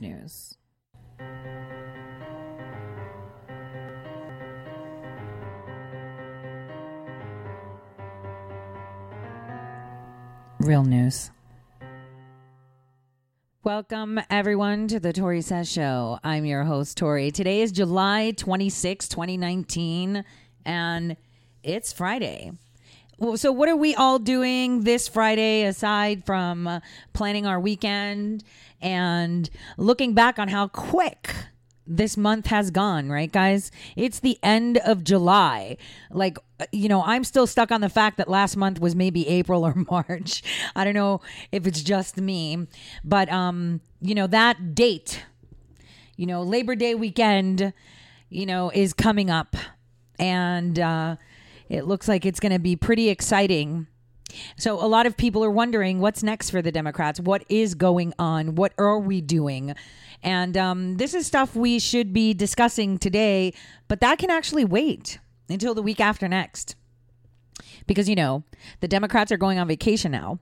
news. Real news. Welcome, everyone, to the Tore Says Show. I'm your host, Tore. Today is July 26, 2019, and it's Friday. So, what are we all doing this Friday aside from uh, planning our weekend and looking back on how quick this month has gone, right, guys? It's the end of July. Like, uh, you know, I'm still stuck on the fact that last month was maybe April or March. I don't know if it's just me, but, um, you know, that date, you know, Labor Day weekend, you know, is coming up. And, uh, it looks like it's going to be pretty exciting. So, a lot of people are wondering what's next for the Democrats? What is going on? What are we doing? And um, this is stuff we should be discussing today, but that can actually wait until the week after next. Because, you know, the Democrats are going on vacation now.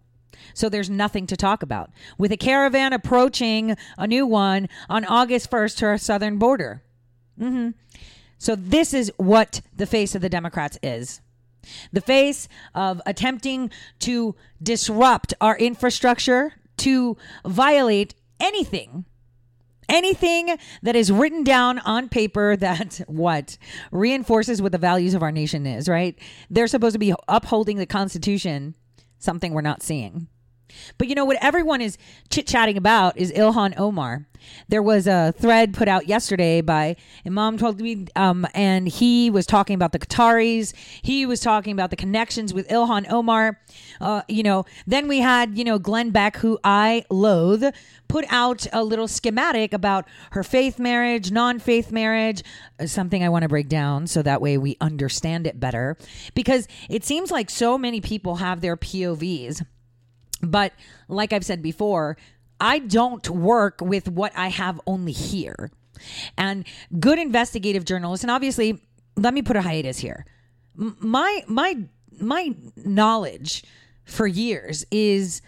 So there's nothing to talk about. With a caravan approaching a new one on August 1st to our southern border. So this is what the face of the Democrats is. The face of attempting to disrupt our infrastructure, to violate anything anything that is written down on paper that what reinforces what the values of our nation is, right? They're supposed to be upholding the Constitution, something we're not seeing. But you know what everyone is chit chatting about is Ilhan Omar. There was a thread put out yesterday by Imam Tawhidi, um, and he was talking about the Qataris. He was talking about the connections with Ilhan Omar. Uh, you know, then we had you know Glenn Beck, who I loathe, put out a little schematic about her faith marriage, non-faith marriage, uh, something I want to break down so that way we understand it better. Because it seems like so many people have their POVs. But like I've said before, I don't work with what I have only here. And good investigative journalists, and obviously, let me put a hiatus here. My my my knowledge for years is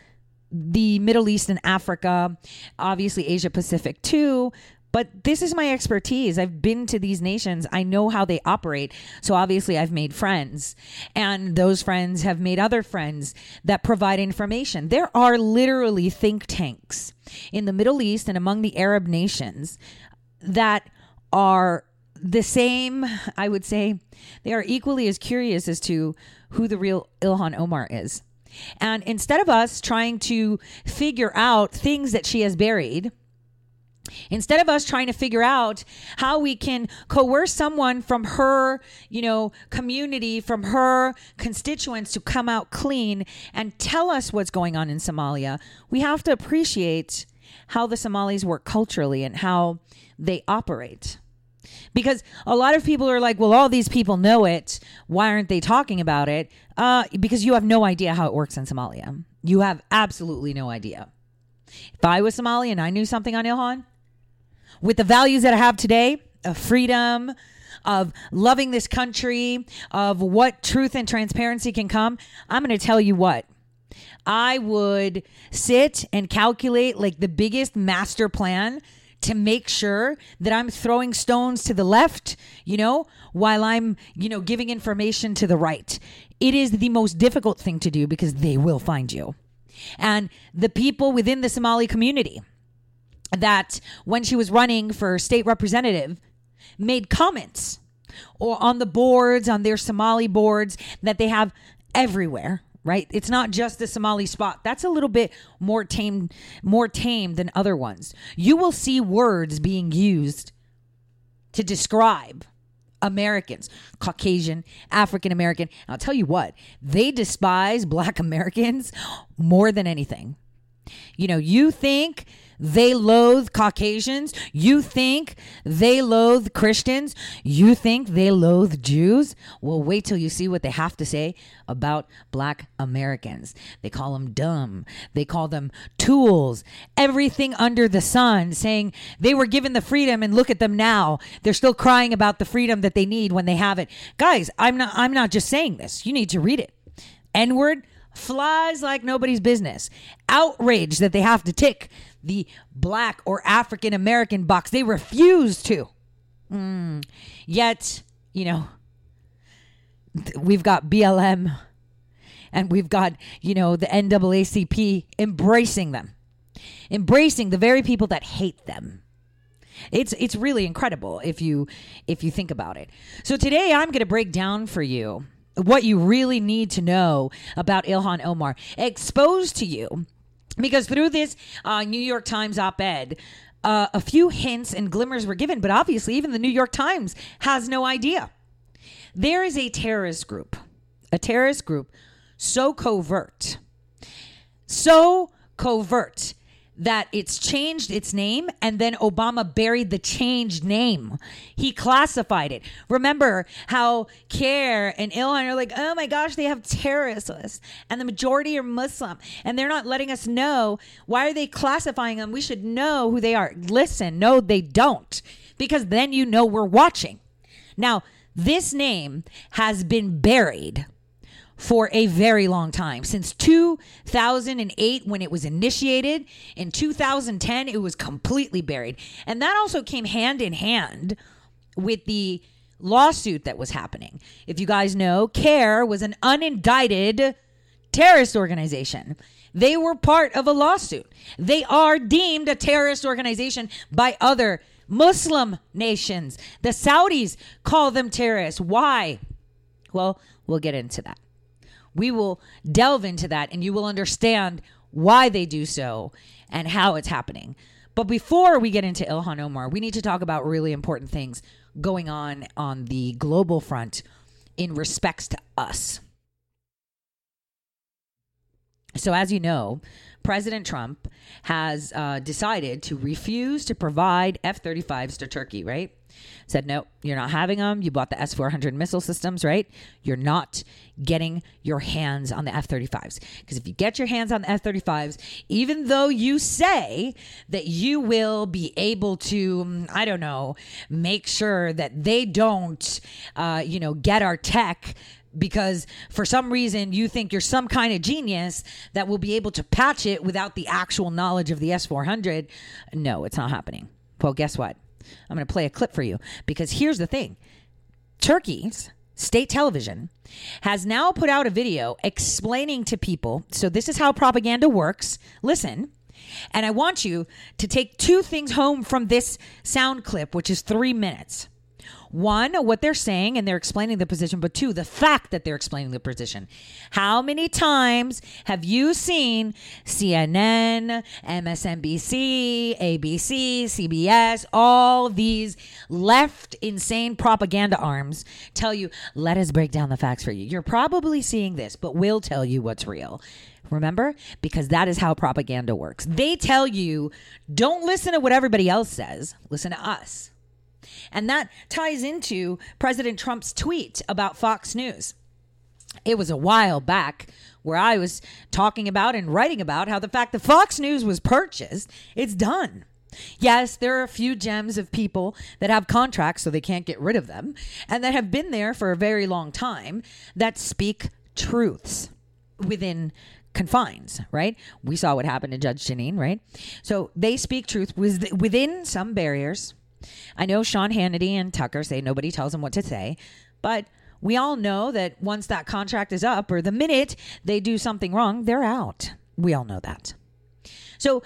the Middle East and Africa, obviously Asia Pacific too. But this is my expertise. I've been to these nations. I know how they operate. So obviously, I've made friends, and those friends have made other friends that provide information. There are literally think tanks in the Middle East and among the Arab nations that are the same, I would say, they are equally as curious as to who the real Ilhan Omar is. And instead of us trying to figure out things that she has buried, instead of us trying to figure out how we can coerce someone from her you know community from her constituents to come out clean and tell us what's going on in somalia we have to appreciate how the somalis work culturally and how they operate. Because a lot of people are like well all these people know it. Why aren't they talking about it? Uh, because you have no idea how it works in somalia. You have absolutely no idea. If i was somali and i knew something on ilhan with the values that I have today of freedom, of loving this country, of what truth and transparency can come, I'm going to tell you what. I would sit and calculate like the biggest master plan to make sure that I'm throwing stones to the left, you know, while I'm, you know, giving information to the right. It is the most difficult thing to do because they will find you. And the people within the Somali community, that when she was running for state representative made comments or on the boards on their Somali boards that they have everywhere right it's not just the Somali spot that's a little bit more tame more tame than other ones you will see words being used to describe Americans, Caucasian, African American. I'll tell you what, they despise black Americans more than anything. You know, you think they loathe Caucasians. You think they loathe Christians. You think they loathe Jews. Well, wait till you see what they have to say about black Americans. They call them dumb. They call them tools. Everything under the sun, saying they were given the freedom and look at them now. They're still crying about the freedom that they need when they have it. Guys, I'm not I'm not just saying this. You need to read it. N-word flies like nobody's business. Outrage that they have to tick the black or African American box. They refuse to. Mm. Yet, you know, we've got BLM and we've got, you know, the NAACP embracing them, embracing the very people that hate them. It's it's really incredible if you if you think about it. So today I'm going to break down for you what you really need to know about Ilhan Omar, exposed to you because through this uh, New York Times op ed, uh, a few hints and glimmers were given, but obviously, even the New York Times has no idea. There is a terrorist group, a terrorist group so covert, so covert that it's changed its name and then Obama buried the changed name. He classified it. Remember how CAIR and Ilhan are like, oh my gosh, they have terrorist and the majority are Muslim and they're not letting us know. Why are they classifying them? We should know who they are. Listen, no, they don't because then you know we're watching. Now, this name has been buried for a very long time. Since 2008, when it was initiated, in 2010, it was completely buried. And that also came hand in hand with the lawsuit that was happening. If you guys know, CAIR was an unindicted terrorist organization. They were part of a lawsuit. They are deemed a terrorist organization by other Muslim nations. The Saudis call them terrorists. Why? Well, we'll get into that. We will delve into that and you will understand why they do so and how it's happening. But before we get into Ilhan Omar, we need to talk about really important things going on on the global front in respects to us. So, as you know, President Trump has uh, decided to refuse to provide F 35s to Turkey, right? said, no, you're not having them. You bought the S 400 missile systems, right? You're not getting your hands on the F 35s. Because if you get your hands on the F 35s, even though you say that you will be able to, mm, I don't know, make sure that they don't, uh, you know, get our tech because for some reason you think you're some kind of genius that will be able to patch it without the actual knowledge of the S400. No, it's not happening. Well, guess what? I'm going to play a clip for you because here's the thing Turkey's state television has now put out a video explaining to people. So, this is how propaganda works. Listen. And I want you to take two things home from this sound clip, which is three minutes. One, what they're saying and they're explaining the position, but two, the fact that they're explaining the position. How many times have you seen CNN, MSNBC, ABC, CBS, all these left insane propaganda arms tell you, let us break down the facts for you? You're probably seeing this, but we'll tell you what's real. Remember? Because that is how propaganda works. They tell you, don't listen to what everybody else says, listen to us. And that ties into President Trump's tweet about Fox News. It was a while back where I was talking about and writing about how the fact that Fox News was purchased, it's done. Yes, there are a few gems of people that have contracts so they can't get rid of them and that have been there for a very long time that speak truths within confines, right? We saw what happened to Judge Jeanine, right? So they speak truth within some barriers I know Sean Hannity and Tucker say nobody tells them what to say, but we all know that once that contract is up or the minute they do something wrong, they're out. We all know that. So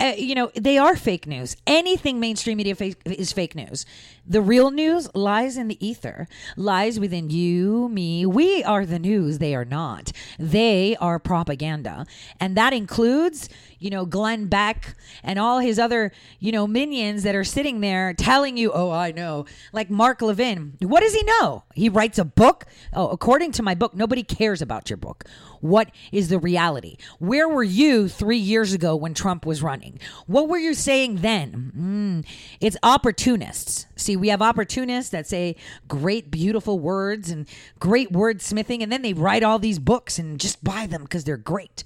uh, you know, they are fake news. Anything mainstream media fake, is fake news. The real news lies in the ether, lies within you, me. We are the news. They are not. They are propaganda. And that includes you know, Glenn Beck and all his other, you know, minions that are sitting there telling you, oh, I know. Like Mark Levin. What does he know? He writes a book. Oh, according to my book, nobody cares about your book. What is the reality? Where were you three years ago when Trump was running? What were you saying then? Mm, it's opportunists. See, we have opportunists that say great, beautiful words and great wordsmithing, and then they write all these books and just buy them because they're great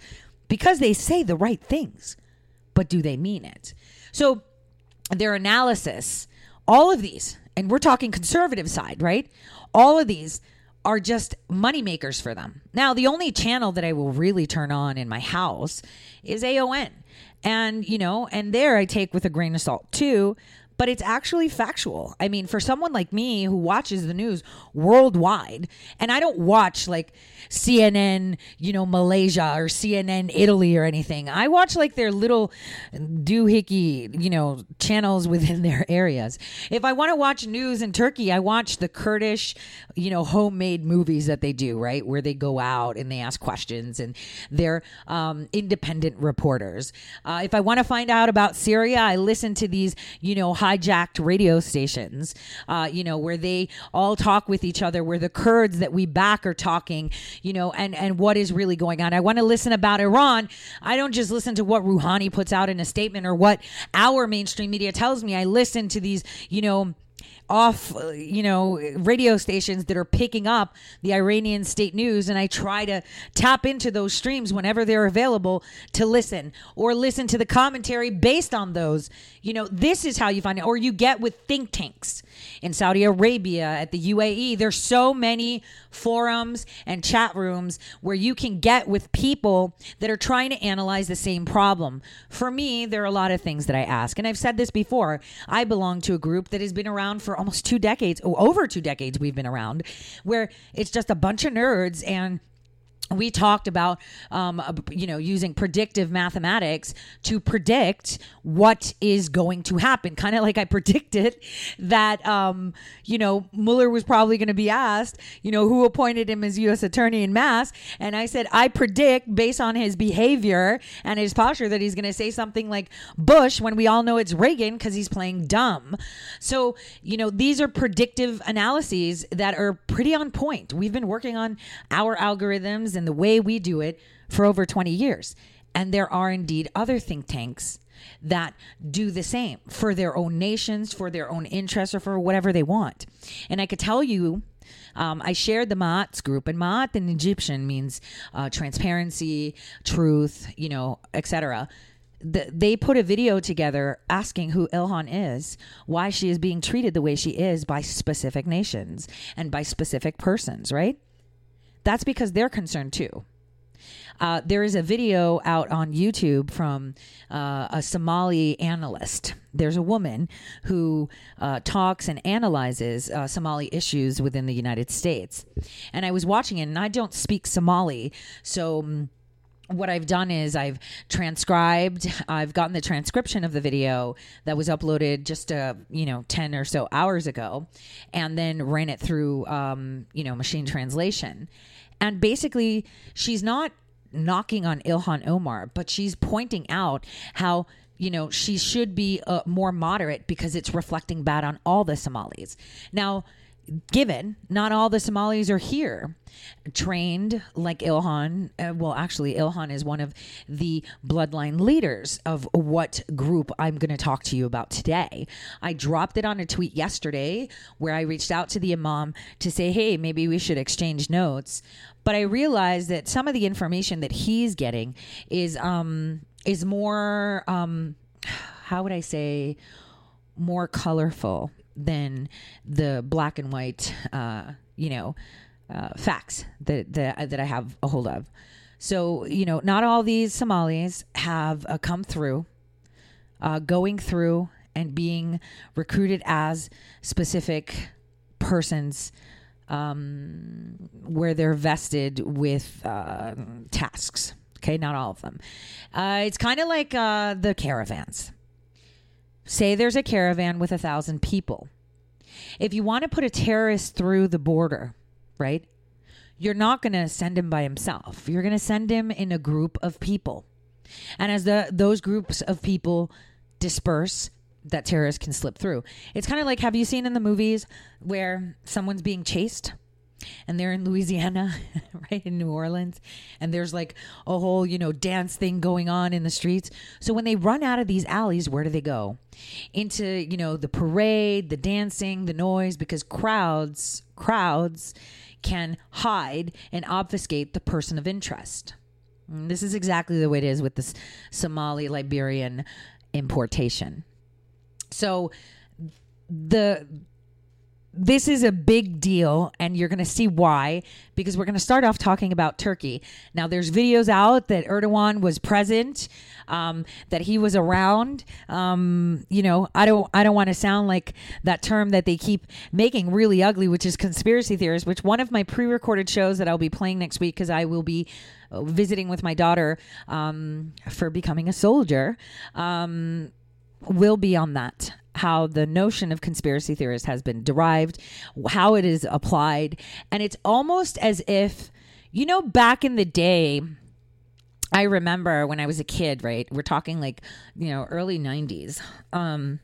because they say the right things, but do they mean it? So their analysis, all of these, and we're talking conservative side, right? All of these are just money makers for them. Now, the only channel that I will really turn on in my house is AON. And, you know, and there I take with a grain of salt too but it's actually factual. I mean, for someone like me who watches the news worldwide, and I don't watch like CNN, you know, Malaysia or CNN Italy or anything. I watch like their little doohickey, you know, channels within their areas. If I want to watch news in Turkey, I watch the Kurdish, you know, homemade movies that they do, right? Where they go out and they ask questions and they're um, independent reporters. Uh, if I want to find out about Syria, I listen to these, you know, high hijacked radio stations, uh, you know, where they all talk with each other, where the Kurds that we back are talking, you know, and, and what is really going on. I want to listen about Iran. I don't just listen to what Rouhani puts out in a statement or what our mainstream media tells me. I listen to these, you know, off, uh, you know, radio stations that are picking up the Iranian state news. And I try to tap into those streams whenever they're available to listen or listen to the commentary based on those. You know, this is how you find it. Or you get with think tanks in Saudi Arabia, at the UAE. There's so many forums and chat rooms where you can get with people that are trying to analyze the same problem. For me, there are a lot of things that I ask. And I've said this before. I belong to a group that has been around for almost two decades, oh, over two decades we've been around, where it's just a bunch of nerds and we talked about um, you know using predictive mathematics to predict what is going to happen. Kind of like i predicted that um, you know mueller was probably going to be asked you know who appointed him as u.s attorney in mass and i said i predict based on his behavior and his posture that he's going to say something like bush when we all know it's reagan because he's playing dumb. So you know these are predictive analyses that are pretty on point. We've been working on our algorithms and the way we do it for over 20 years. And there are indeed other think tanks that do the same for their own nations, for their own interests, or for whatever they want. And I could tell you, um, I shared the Ma'at group, and Ma'at in Egyptian means uh, transparency, truth, you know, etc. The, they put a video together asking who Ilhan is, why she is being treated the way she is by specific nations and by specific persons, right? That's because they're concerned too. Uh, there is a video out on YouTube from uh, a Somali analyst. There's a woman who uh, talks and analyzes uh, Somali issues within the United States. And I was watching it, and I don't speak Somali, so. Um, what I've done is I've transcribed, I've gotten the transcription of the video that was uploaded just uh, you know 10 or so hours ago and then ran it through um, you know machine translation. And basically she's not knocking on Ilhan Omar, but she's pointing out how you know she should be uh, more moderate because it's reflecting bad on all the Somalis. Now, given not all the Somalis are here trained like Ilhan. Uh, well, actually, Ilhan is one of the bloodline leaders of what group I'm going to talk to you about today. I dropped it on a tweet yesterday where I reached out to the Imam to say, hey, maybe we should exchange notes. But I realized that some of the information that he's getting is um, is more um, how would I say more colorful than the black and white, uh, you know, uh, facts that, that that I have a hold of. So you know, not all these Somalis have uh, come through, uh, going through and being recruited as specific persons um, where they're vested with uh, tasks. Okay, not all of them. Uh, it's kind of like uh, the caravans. Say there's a caravan with a thousand people. If you want to put a terrorist through the border, right? You're not going to send him by himself. You're going to send him in a group of people. And as the those groups of people disperse, that terrorist can slip through. It's kind of like have you seen in the movies where someone's being chased and they're in Louisiana, right in New Orleans, and there's like a whole, you know, dance thing going on in the streets. So when they run out of these alleys, where do they go? Into, you know, the parade, the dancing, the noise because crowds, crowds can hide and obfuscate the person of interest. And this is exactly the way it is with this Somali Liberian importation. So the this is a big deal and you're going to see why because we're going to start off talking about turkey. Now there's videos out that erdogan was present um, that he was around. Um, you know i don't i don't want to sound like that term that they keep making really ugly which is conspiracy theories which one of my pre-recorded shows that i'll be playing next week because i will be uh, visiting with my daughter um, for becoming a soldier um, will be on that how the notion of conspiracy theorist has been derived, how it is applied. And it's almost as if, you know, back in the day, I remember when I was a kid, right? We're talking like, you know, early 90s. Um,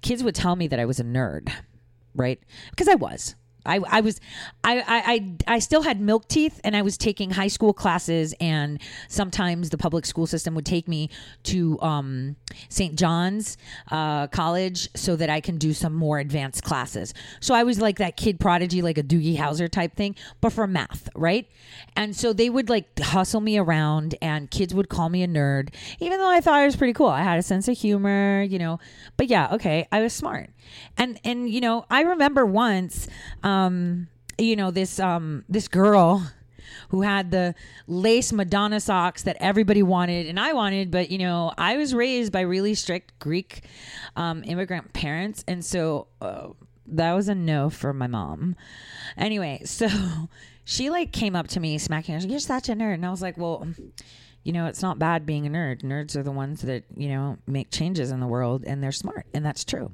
kids would tell me that I was a nerd, right? Because I was. I, I was I, I I still had milk teeth and I was taking high school classes and sometimes the public school system would take me to um, St. John's uh, College so that I can do some more advanced classes. So I was like that kid prodigy, like a Doogie Howser type thing, but for math, right? And so they would like hustle me around and kids would call me a nerd, even though I thought I was pretty cool. I had a sense of humor, you know. But yeah, okay, I was smart. And and you know, I remember once um, you know, this um this girl who had the lace Madonna socks that everybody wanted and I wanted, but you know, I was raised by really strict Greek um, immigrant parents, and so uh, that was a no for my mom. Anyway, so she like came up to me, smacking her, "You're such a nerd," and I was like, "Well." You know, it's not bad being a nerd. Nerds are the ones that, you know, make changes in the world and they're smart. And that's true.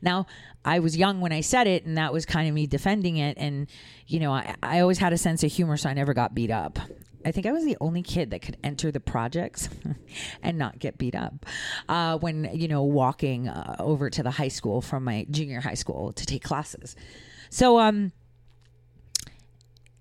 Now, I was young when I said it, and that was kind of me defending it. And, you know, I, I always had a sense of humor, so I never got beat up. I think I was the only kid that could enter the projects and not get beat up uh, when, you know, walking uh, over to the high school from my junior high school to take classes. So, um,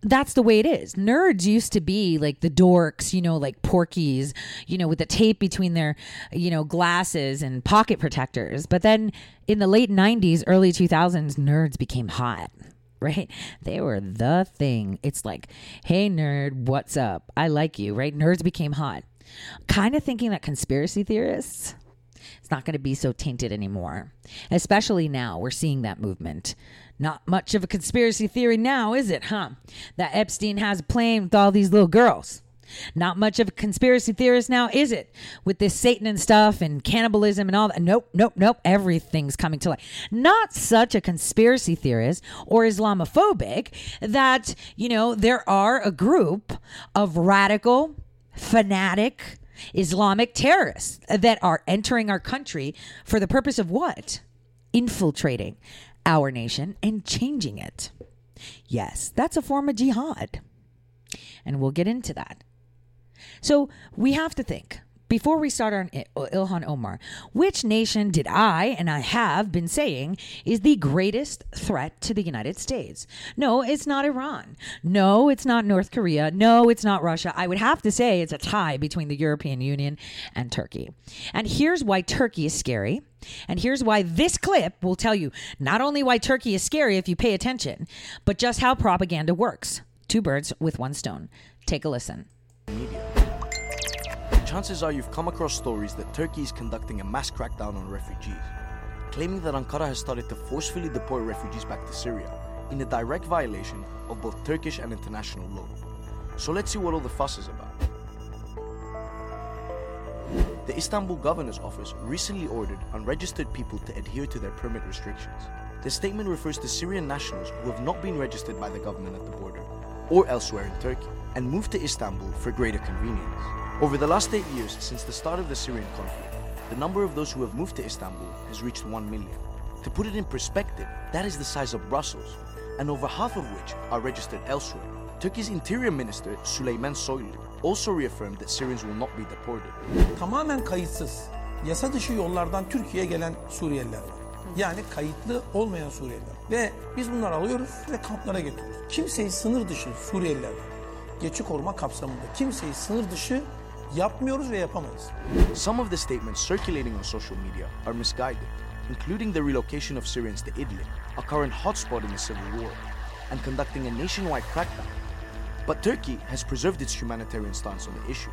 that's the way it is. Nerds used to be like the dorks, you know, like porkies, you know, with the tape between their, you know, glasses and pocket protectors. But then in the late 90s, early 2000s, nerds became hot, right? They were the thing. It's like, hey, nerd, what's up? I like you, right? Nerds became hot. Kind of thinking that conspiracy theorists, it's not going to be so tainted anymore. Especially now, we're seeing that movement. Not much of a conspiracy theory now, is it, huh? That Epstein has a with all these little girls. Not much of a conspiracy theorist now, is it? With this Satan and stuff and cannibalism and all that. Nope, nope, nope. Everything's coming to light. Not such a conspiracy theorist or Islamophobic that, you know, there are a group of radical, fanatic, Islamic terrorists that are entering our country for the purpose of what? Infiltrating our nation and changing it. Yes, that's a form of jihad. And we'll get into that. So we have to think before we start on Ilhan Omar, which nation did I and I have been saying is the greatest threat to the United States? No, it's not Iran. No, it's not North Korea. No, it's not Russia. I would have to say it's a tie between the European Union and Turkey. And here's why Turkey is scary. And here's why this clip will tell you not only why Turkey is scary if you pay attention, but just how propaganda works. Two birds with one stone. Take a listen. Chances are you've come across stories that Turkey is conducting a mass crackdown on refugees, claiming that Ankara has started to forcefully deport refugees back to Syria in a direct violation of both Turkish and international law. So let's see what all the fuss is about. The Istanbul Governor's Office recently ordered unregistered people to adhere to their permit restrictions. The statement refers to Syrian nationals who have not been registered by the government at the border or elsewhere in Turkey and moved to Istanbul for greater convenience. Over the last eight years, since the start of the Syrian conflict, the number of those who have moved to Istanbul has reached 1 million. To put it in perspective, that is the size of Brussels, and over half of which are registered elsewhere. Turkey's Interior Minister Süleyman Soylu also reaffirmed that Syrians will not be deported. Tamamen kayıtsız, yasa dışı yollardan Türkiye'ye gelen Suriyeliler var. Yani kayıtlı olmayan Suriyeliler. Ve biz bunları alıyoruz ve kamplara getiriyoruz. Kimseyi sınır dışı Suriyeliler geçici koruma kapsamında kimseyi sınır dışı yapmıyoruz ve yapamayız. Some of the statements circulating on social media are misguided, including the relocation of Syrians to Idlib, a current hotspot in the civil war, and conducting a nationwide crackdown. But Turkey has preserved its humanitarian stance on the issue.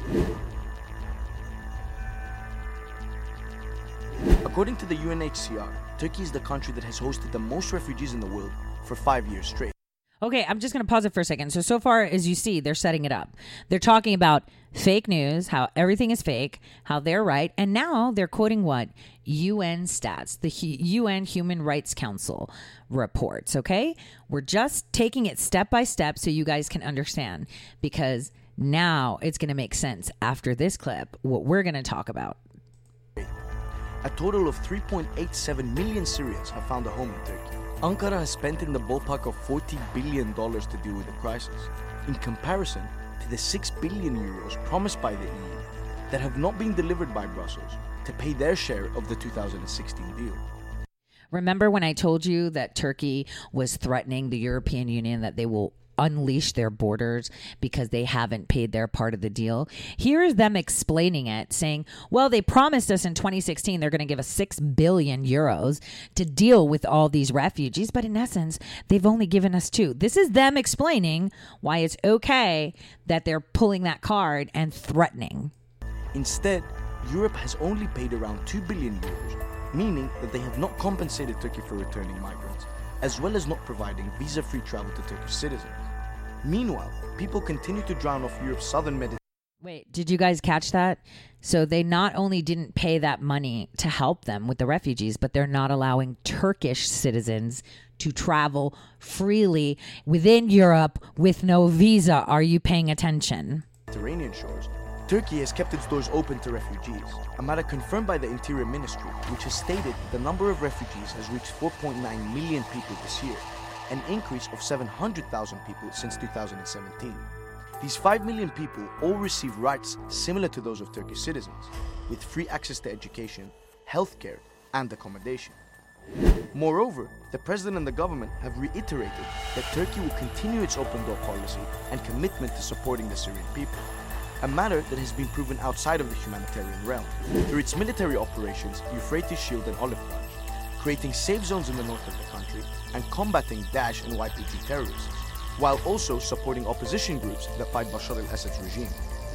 According to the UNHCR, Turkey is the country that has hosted the most refugees in the world for five years straight. Okay, I'm just going to pause it for a second. So, so far as you see, they're setting it up. They're talking about fake news, how everything is fake, how they're right. And now they're quoting what? UN stats, the UN Human Rights Council reports. Okay. We're just taking it step by step so you guys can understand because now it's going to make sense after this clip, what we're going to talk about. A total of 3.87 million Syrians have found a home in Turkey. Ankara has spent in the ballpark of 40 billion dollars to deal with the crisis, in comparison to the 6 billion euros promised by the EU that have not been delivered by Brussels to pay their share of the 2016 deal. Remember when I told you that Turkey was threatening the European Union that they will unleash their borders because they haven't paid their part of the deal? Here's them explaining it, saying, well, they promised us in 2016 they're going to give us 6 billion euros to deal with all these refugees, but in essence, they've only given us two. This is them explaining why it's okay that they're pulling that card and threatening. Instead, Europe has only paid around 2 billion euros, meaning that they have not compensated Turkey for returning migrants, as well as not providing visa free travel to Turkish citizens. Meanwhile, people continue to drown off Europe's southern Mediterranean. Wait, did you guys catch that? So they not only didn't pay that money to help them with the refugees, but they're not allowing Turkish citizens to travel freely within Europe with no visa. Are you paying attention? Mediterranean shores, Turkey has kept its doors open to refugees, a matter confirmed by the Interior Ministry, which has stated that the number of refugees has reached 4.9 million people this year, an increase of 700,000 people since 2017. These 5 million people all receive rights similar to those of Turkish citizens, with free access to education, healthcare, and accommodation. Moreover, the president and the government have reiterated that Turkey will continue its open door policy and commitment to supporting the Syrian people, a matter that has been proven outside of the humanitarian realm through its military operations Euphrates Shield and Olive Branch, creating safe zones in the north of the and combating Daesh and YPG terrorists, while also supporting opposition groups that fight Bashar al-Assad's regime.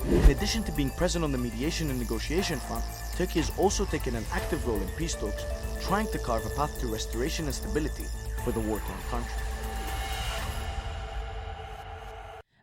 In addition to being present on the mediation and negotiation front, Turkey has also taken an active role in peace talks, trying to carve a path to restoration and stability for the war-torn country.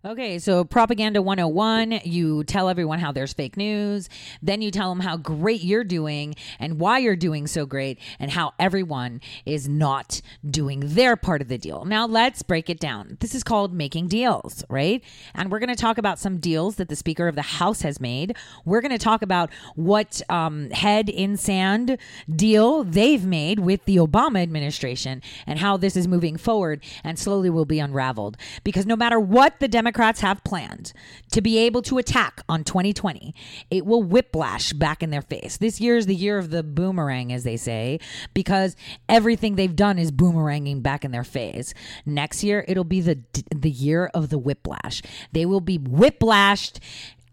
Okay, so Propaganda 101, you tell everyone how there's fake news. Then you tell them how great you're doing and why you're doing so great and how everyone is not doing their part of the deal. Now, let's break it down. This is called making deals, right? And we're going to talk about some deals that the Speaker of the House has made. We're going to talk about what um, head in sand deal they've made with the Obama administration and how this is moving forward and slowly will be unraveled. Because no matter what the Democrats have planned to be able to attack on 2020, it will whiplash back in their face. This year is the year of the boomerang, as they say, because everything they've done is boomeranging back in their face. Next year, it'll be the the year of the whiplash. They will be whiplashed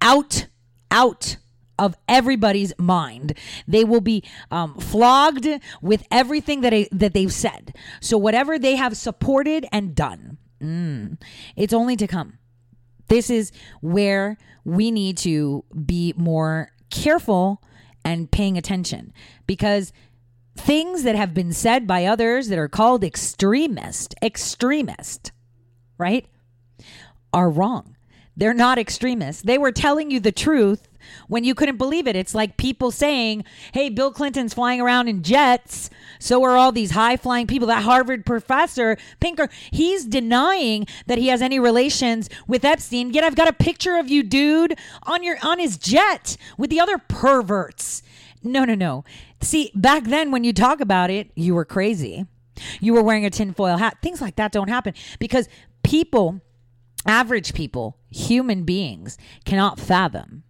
out, out of everybody's mind. They will be um, flogged with everything that I, that they've said. So whatever they have supported and done, mm, it's only to come. This is where we need to be more careful and paying attention because things that have been said by others that are called extremist, extremist, right, are wrong. They're not extremists. They were telling you the truth when you couldn't believe it. It's like people saying, hey, Bill Clinton's flying around in jets. So are all these high flying people. That Harvard professor, Pinker, he's denying that he has any relations with Epstein. Yet I've got a picture of you, dude, on your on his jet with the other perverts. No, no, no. See, back then when you talk about it, you were crazy. You were wearing a tinfoil hat. Things like that don't happen because people average people, human beings, cannot fathom.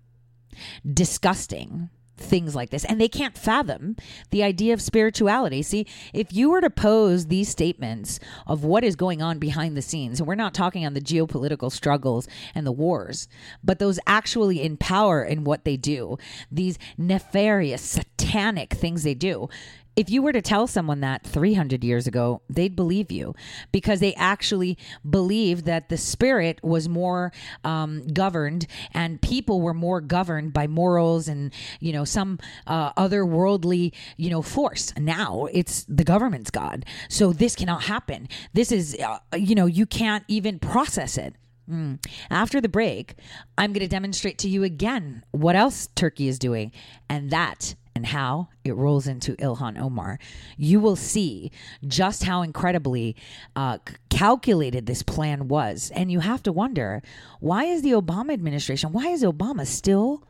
Disgusting things like this and they can't fathom the idea of spirituality. See if you were to pose these statements of what is going on behind the scenes and we're not talking on the geopolitical struggles and the wars but those actually in power in what they do these nefarious satanic things they do if you were to tell someone that 300 years ago, they'd believe you because they actually believed that the spirit was more um, governed and people were more governed by morals and, you know, some uh, otherworldly, you know, force. Now it's the government's God. So this cannot happen. This is, uh, you know, you can't even process it. Mm. After the break, I'm going to demonstrate to you again what else Turkey is doing. And that and how it rolls into Ilhan Omar, you will see just how incredibly uh, calculated this plan was. And you have to wonder why is the Obama administration, why is Obama still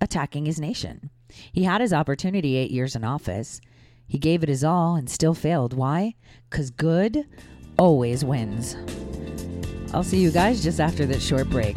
attacking his nation? He had his opportunity eight years in office. He gave it his all and still failed. Why? Because good always wins. I'll see you guys just after this short break.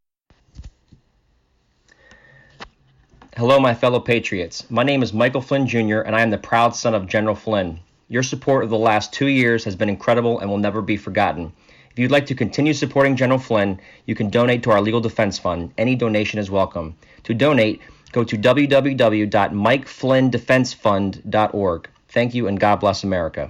Hello, my fellow patriots. My name is Michael Flynn Jr., and I am the proud son of General Flynn. Your support of the last two years has been incredible and will never be forgotten. If you'd like to continue supporting General Flynn, you can donate to our Legal Defense Fund. Any donation is welcome. To donate, go to www.mikeflynndefensefund.org. Thank you, and God bless America.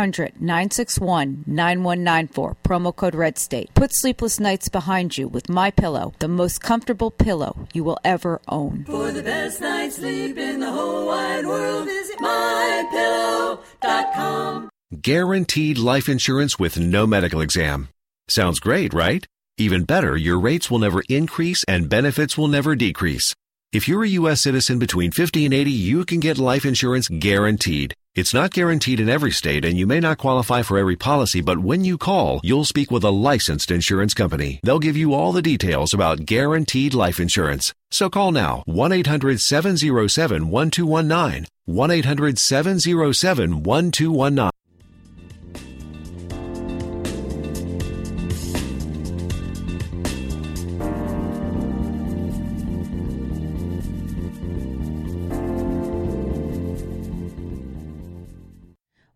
1-800-961-9194 promo code Red State. Put sleepless nights behind you with My Pillow, the most comfortable pillow you will ever own. For the best night's sleep in the whole wide world, visit mypillow.com. Guaranteed life insurance with no medical exam. Sounds great, right? Even better, your rates will never increase and benefits will never decrease. If you're a U.S. citizen between 50 and 80, you can get life insurance guaranteed. It's not guaranteed in every state and you may not qualify for every policy, but when you call, you'll speak with a licensed insurance company. They'll give you all the details about guaranteed life insurance. So call now 1-800-707-1219. 1-800-707-1219.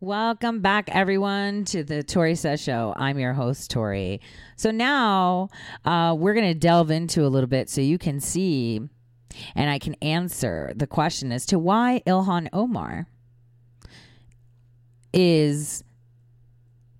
Welcome back, everyone, to the Tore Says Show. I'm your host, Tore. So now uh, we're going to delve into a little bit so you can see and I can answer the question as to why Ilhan Omar is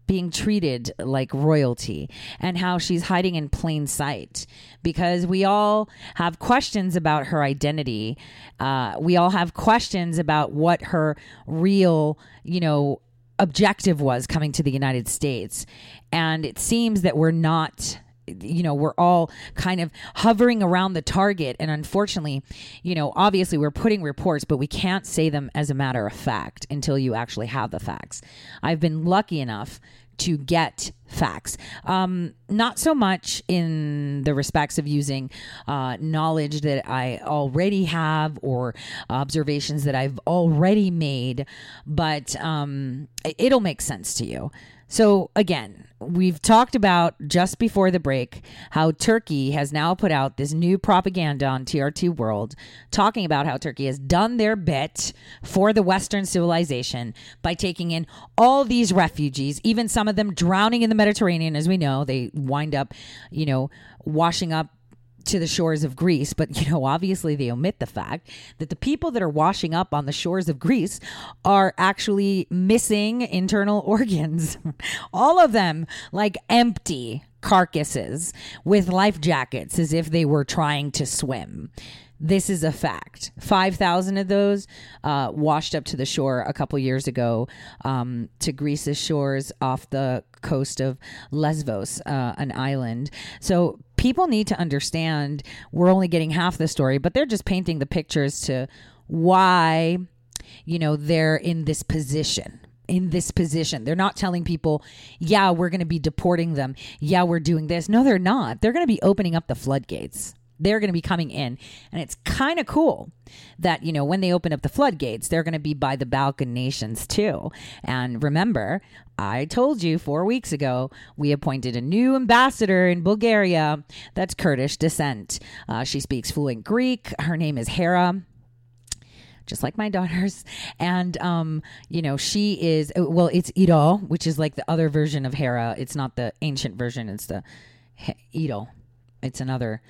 being treated like royalty and how she's hiding in plain sight because we all have questions about her identity. Uh, we all have questions about what her real, you know, objective was coming to the United States. And it seems that we're not you know we're all kind of hovering around the target and unfortunately you know obviously we're putting reports but we can't say them as a matter of fact until you actually have the facts i've been lucky enough to get facts. Um, not so much in the respects of using uh, knowledge that I already have or observations that I've already made, but um, it'll make sense to you. So, again, we've talked about just before the break how Turkey has now put out this new propaganda on TRT World talking about how Turkey has done their bit for the Western civilization by taking in all these refugees, even some of them drowning in the Mediterranean. As we know, they wind up, you know, washing up to the shores of Greece, but you know, obviously they omit the fact that the people that are washing up on the shores of Greece are actually missing internal organs. All of them like empty carcasses with life jackets as if they were trying to swim. This is a fact. 5,000 of those uh, washed up to the shore a couple years ago um, to Greece's shores off the coast of Lesbos, uh, an island. So people need to understand we're only getting half the story, but they're just painting the pictures to why, you know, they're in this position in this position. They're not telling people, yeah, we're going to be deporting them. Yeah, we're doing this. No, they're not. They're going to be opening up the floodgates. They're going to be coming in. And it's kind of cool that, you know, when they open up the floodgates, they're going to be by the Balkan nations too. And remember, I told you four weeks ago, we appointed a new ambassador in Bulgaria that's Kurdish descent. Uh, she speaks fluent Greek. Her name is Hera just like my daughters. And, um, you know, she is, well, it's Iro, which is like the other version of Hera. It's not the ancient version, it's the Iro. It's another,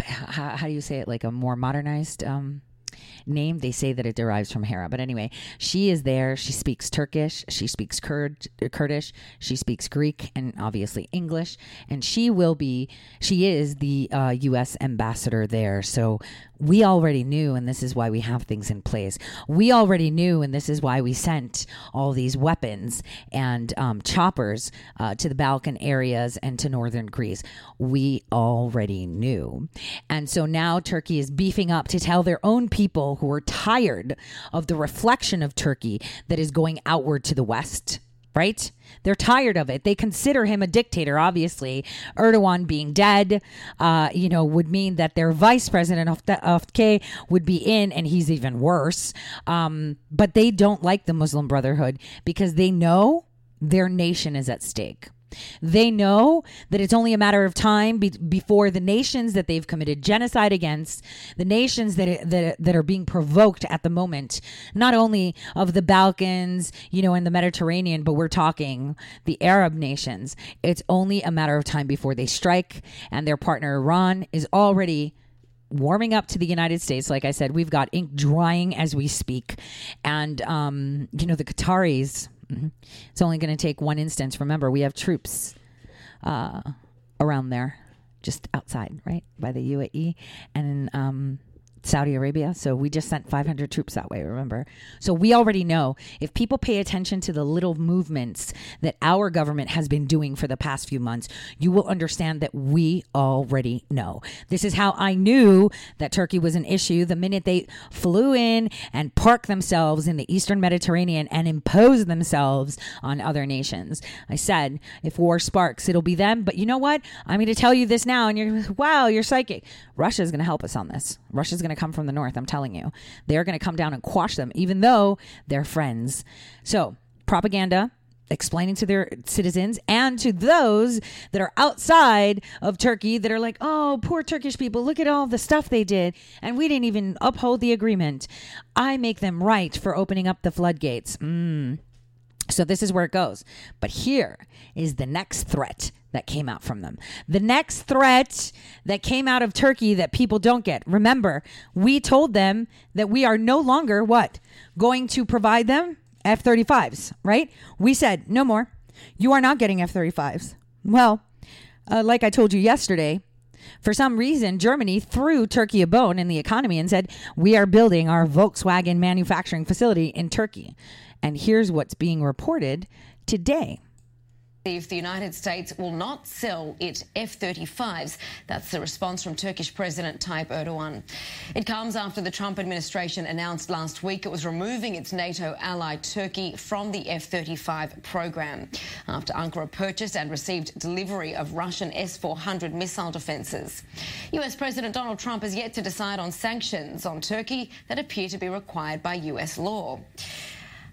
how, how, do you say it? Like a more modernized, um, name. They say that it derives from Hera. But anyway, she is there. She speaks Turkish. She speaks Kurd, Kurdish. She speaks Greek and obviously English. And she will be, she is the uh, U.S. ambassador there. So we already knew, and this is why we have things in place. We already knew, and this is why we sent all these weapons and um, choppers uh, to the Balkan areas and to northern Greece. We already knew. And so now Turkey is beefing up to tell their own people who are tired of the reflection of Turkey that is going outward to the west right? They're tired of it. They consider him a dictator. Obviously, Erdogan being dead, uh, you know, would mean that their vice president of K would be in, and he's even worse. Um, but they don't like the Muslim Brotherhood because they know their nation is at stake. They know that it's only a matter of time be- before the nations that they've committed genocide against, the nations that, that that are being provoked at the moment, not only of the Balkans, you know, and the Mediterranean, but we're talking the Arab nations. It's only a matter of time before they strike, and their partner Iran is already warming up to the United States. Like I said, we've got ink drying as we speak. And, um, you know, the Qataris, Mm-hmm. It's only going to take one instance. Remember, we have troops uh, around there, just outside, right, by the UAE, and um, Saudi Arabia. So we just sent 500 troops that way, remember? So we already know if people pay attention to the little movements that our government has been doing for the past few months, you will understand that we already know. This is how I knew that Turkey was an issue the minute they flew in and parked themselves in the Eastern Mediterranean and imposed themselves on other nations. I said, if war sparks, it'll be them. But you know what? I'm going to tell you this now, and you're, wow, you're psychic. Russia's going to help us on this. Russia's going to come from the north. I'm telling you, they're going to come down and quash them, even though they're friends. So, propaganda explaining to their citizens and to those that are outside of Turkey that are like, oh, poor Turkish people, look at all the stuff they did. And we didn't even uphold the agreement. I make them right for opening up the floodgates. Mm. So this is where it goes. But here is the next threat that came out from them. The next threat that came out of Turkey that people don't get. Remember, we told them that we are no longer what? Going to provide them F 35s, right? We said, no more. You are not getting F 35s. Well, uh, like I told you yesterday, for some reason, Germany threw Turkey a bone in the economy and said, We are building our Volkswagen manufacturing facility in Turkey. And here's what's being reported today if the United States will not sell it F 35s. That's the response from Turkish President Tayyip Erdogan. It comes after the Trump administration announced last week it was removing its NATO ally Turkey from the F 35 program after Ankara purchased and received delivery of Russian S 400 missile defences. US President Donald Trump has yet to decide on sanctions on Turkey that appear to be required by US law.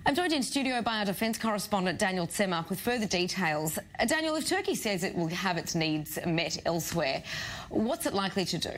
I'm joined in studio by our defence correspondent Daniel Tsemak with further details. Uh, Daniel, if Turkey says it will have its needs met elsewhere, what's it likely to do?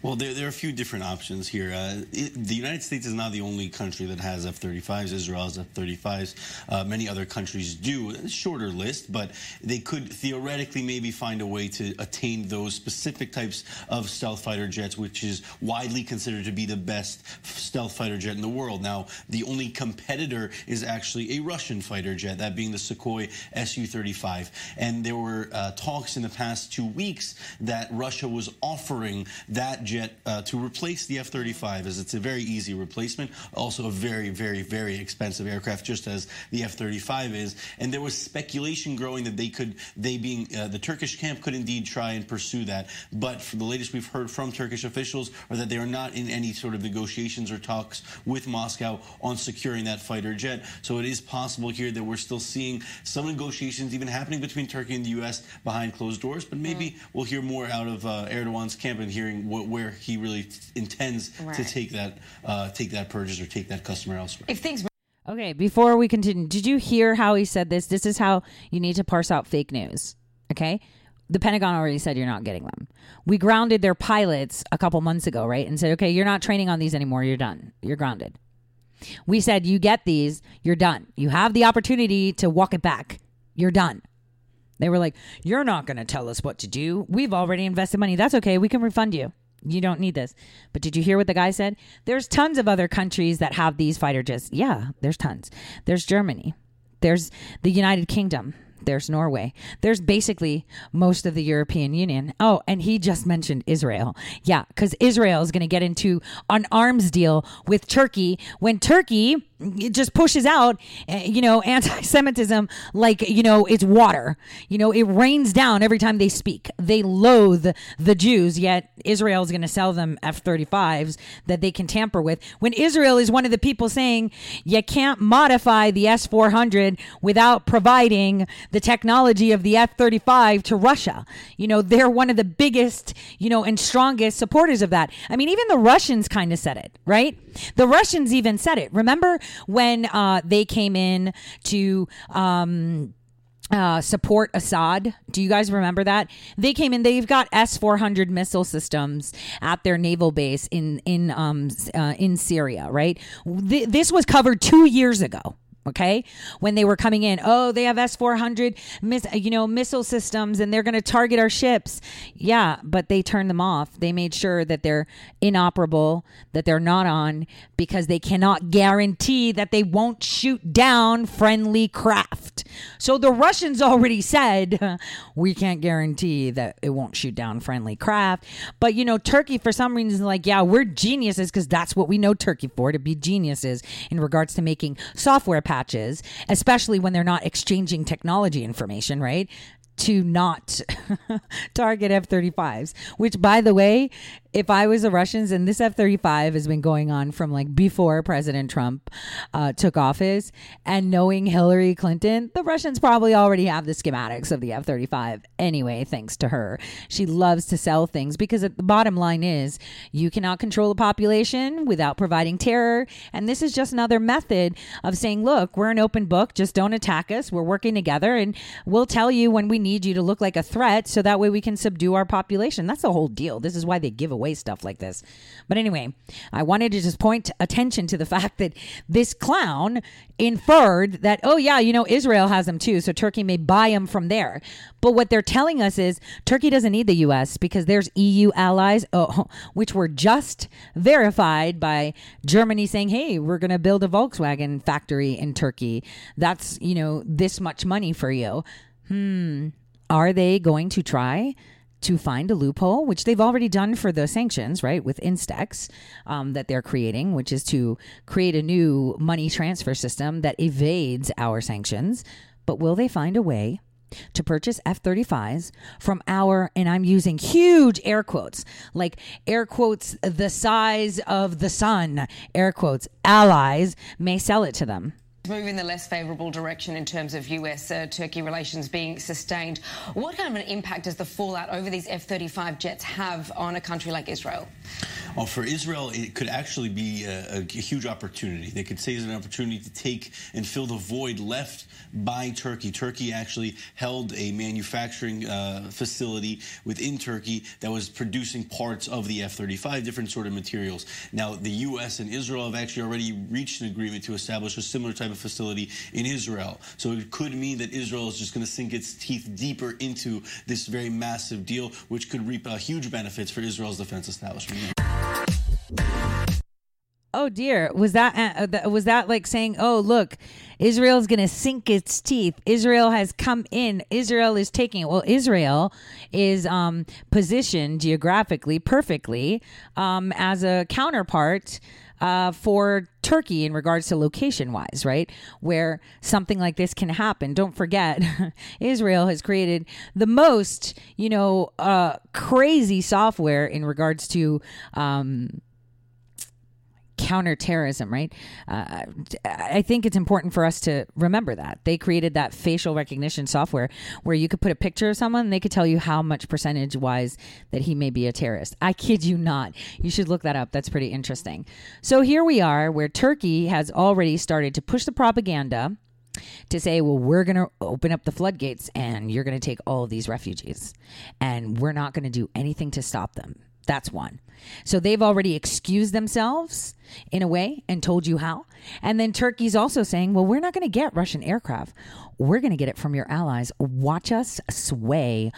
Well, there, there are a few different options here. Uh, it, the United States is not the only country that has F-35s. Israel has F-35s. Uh, many other countries do. A shorter list, but they could theoretically maybe find a way to attain those specific types of stealth fighter jets, which is widely considered to be the best stealth fighter jet in the world. Now, the only competitor is actually a Russian fighter jet, that being the Sukhoi Su-35. And there were uh, talks in the past two weeks that Russia was offering that jet uh, to replace the F-35, as it's a very easy replacement, also a very, very, very expensive aircraft, just as the F-35 is. And there was speculation growing that they could, they being uh, the Turkish camp, could indeed try and pursue that. But for the latest we've heard from Turkish officials are that they are not in any sort of negotiations or talks with Moscow on securing that fighter jet. So it is possible here that we're still seeing some negotiations even happening between Turkey and the U.S. behind closed doors. But maybe mm. we'll hear more out of uh, Erdogan's camp and hearing what, where he really intends right. to take that uh, take that purchase or take that customer elsewhere. If things Okay, before we continue, did you hear how he said this? This is how you need to parse out fake news. Okay? The Pentagon already said you're not getting them. We grounded their pilots a couple months ago, right? And said, okay, you're not training on these anymore. You're done. You're grounded. We said, you get these, you're done. You have the opportunity to walk it back. You're done. They were like, You're not going to tell us what to do. We've already invested money. That's okay. We can refund you. You don't need this. But did you hear what the guy said? There's tons of other countries that have these fighter jets. Yeah, there's tons. There's Germany. There's the United Kingdom. There's Norway. There's basically most of the European Union. Oh, and he just mentioned Israel. Yeah, because Israel is going to get into an arms deal with Turkey when Turkey it just pushes out, eh, you know, anti-Semitism like you know it's water. You know, it rains down every time they speak. They loathe the Jews, yet Israel is going to sell them F-35s that they can tamper with. When Israel is one of the people saying you can't modify the S-400 without providing the technology of the F-35 to Russia. You know, they're one of the biggest, you know, and strongest supporters of that. I mean, even the Russians kind of said it, right? The Russians even said it. Remember when uh, they came in to. Um, uh, support Assad. Do you guys remember that? They came in. They've got S four hundred missile systems at their naval base in in um uh, in Syria. Right. Th- this was covered two years ago okay? When they were coming in oh they have s-400 miss, you know missile systems and they're going to target our ships. Yeah but they turned them off. They made sure that they're inoperable that they're not on because they cannot guarantee that they won't shoot down friendly craft so the russians already said we can't guarantee that it won't shoot down friendly craft but you know turkey for some reason is like yeah we're geniuses because that's what we know turkey for to be geniuses in regards to making software patches, especially when they're not exchanging technology information, right? To not target F 35s, which, by the way, if I was the Russians, and this F 35 has been going on from like before President Trump uh, took office, and knowing Hillary Clinton, the Russians probably already have the schematics of the F 35 anyway, thanks to her. She loves to sell things because the bottom line is you cannot control a population without providing terror. And this is just another method of saying, look, we're an open book, just don't attack us. We're working together, and we'll tell you when we need you to look like a threat so that way we can subdue our population. That's the whole deal. This is why they give away away stuff like this. But anyway, I wanted to just point attention to the fact that this clown inferred that, oh, yeah, you know, Israel has them too, so Turkey may buy them from there. But what they're telling us is Turkey doesn't need the U.S. because there's EU allies, oh, which were just verified by Germany saying, hey, we're going to build a Volkswagen factory in Turkey. That's, you know, this much money for you. Hmm. Are they going to try to find a loophole, which they've already done for the sanctions, right, with Instex um, that they're creating, which is to create a new money transfer system that evades our sanctions. But will they find a way to purchase F 35s from our, and I'm using huge air quotes, like air quotes, the size of the sun, air quotes, allies may sell it to them. Move in the less favourable direction in terms of US uh, Turkey relations being sustained. What kind of an impact does the fallout over these F 35 jets have on a country like Israel? Well, for Israel, it could actually be a, a, huge opportunity. They could say it's an opportunity to take and fill the void left by Turkey. Turkey actually held a manufacturing uh, facility within Turkey that was producing parts of the F-35, different sort of materials. Now, the U.S. and Israel have actually already reached an agreement to establish a similar type of facility in Israel. So it could mean that Israel is just going to sink its teeth deeper into this very massive deal, which could reap uh, huge benefits for Israel's defense establishment. Oh dear, was that uh, was that like saying, "Oh look, Israel's to sink its teeth. Israel has come in. Israel is taking it." Well, Israel is um, positioned geographically perfectly um, as a counterpart uh, for Turkey in regards to location wise, right? Where something like this can happen. Don't forget, Israel has created the most, you know, uh, crazy software in regards to. Um, counterterrorism, right? Uh, I think it's important for us to remember that they created that facial recognition software where you could put a picture of someone and they could tell you how much percentage wise that he may be a terrorist. I kid you not. You should look that up. That's pretty interesting. So here we are where Turkey has already started to push the propaganda to say, well, we're going to open up the floodgates and you're going to take all of these refugees and we're not going to do anything to stop them. That's one. So they've already excused themselves in a way and told you how. And then Turkey's also saying, well, we're not going to get Russian aircraft. We're going to get it from your allies. Watch us sway.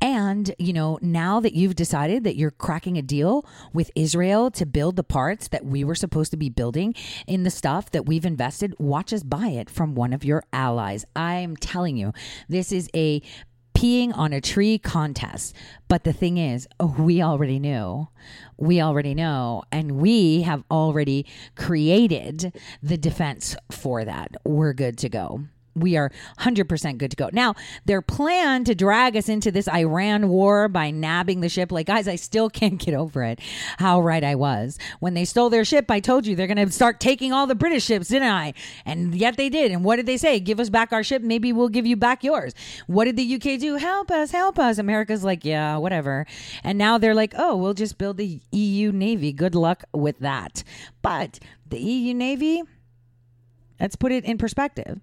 And, you know, now that you've decided that you're cracking a deal with Israel to build the parts that we were supposed to be building in the stuff that we've invested, watch us buy it from one of your allies. I'm telling you, this is a peeing on a tree contest. But the thing is, oh, we already knew. We already know. And we have already created the defense for that. We're good to go we are 100% good to go. Now, their plan to drag us into this Iran war by nabbing the ship, like, guys, I still can't get over it. How right I was. When they stole their ship, I told you they're going to start taking all the British ships, didn't I? And yet they did. And what did they say? Give us back our ship. Maybe we'll give you back yours. What did the UK do? Help us, help us. America's like, yeah, whatever. And now they're like, oh, we'll just build the EU Navy. Good luck with that. But the EU Navy, let's put it in perspective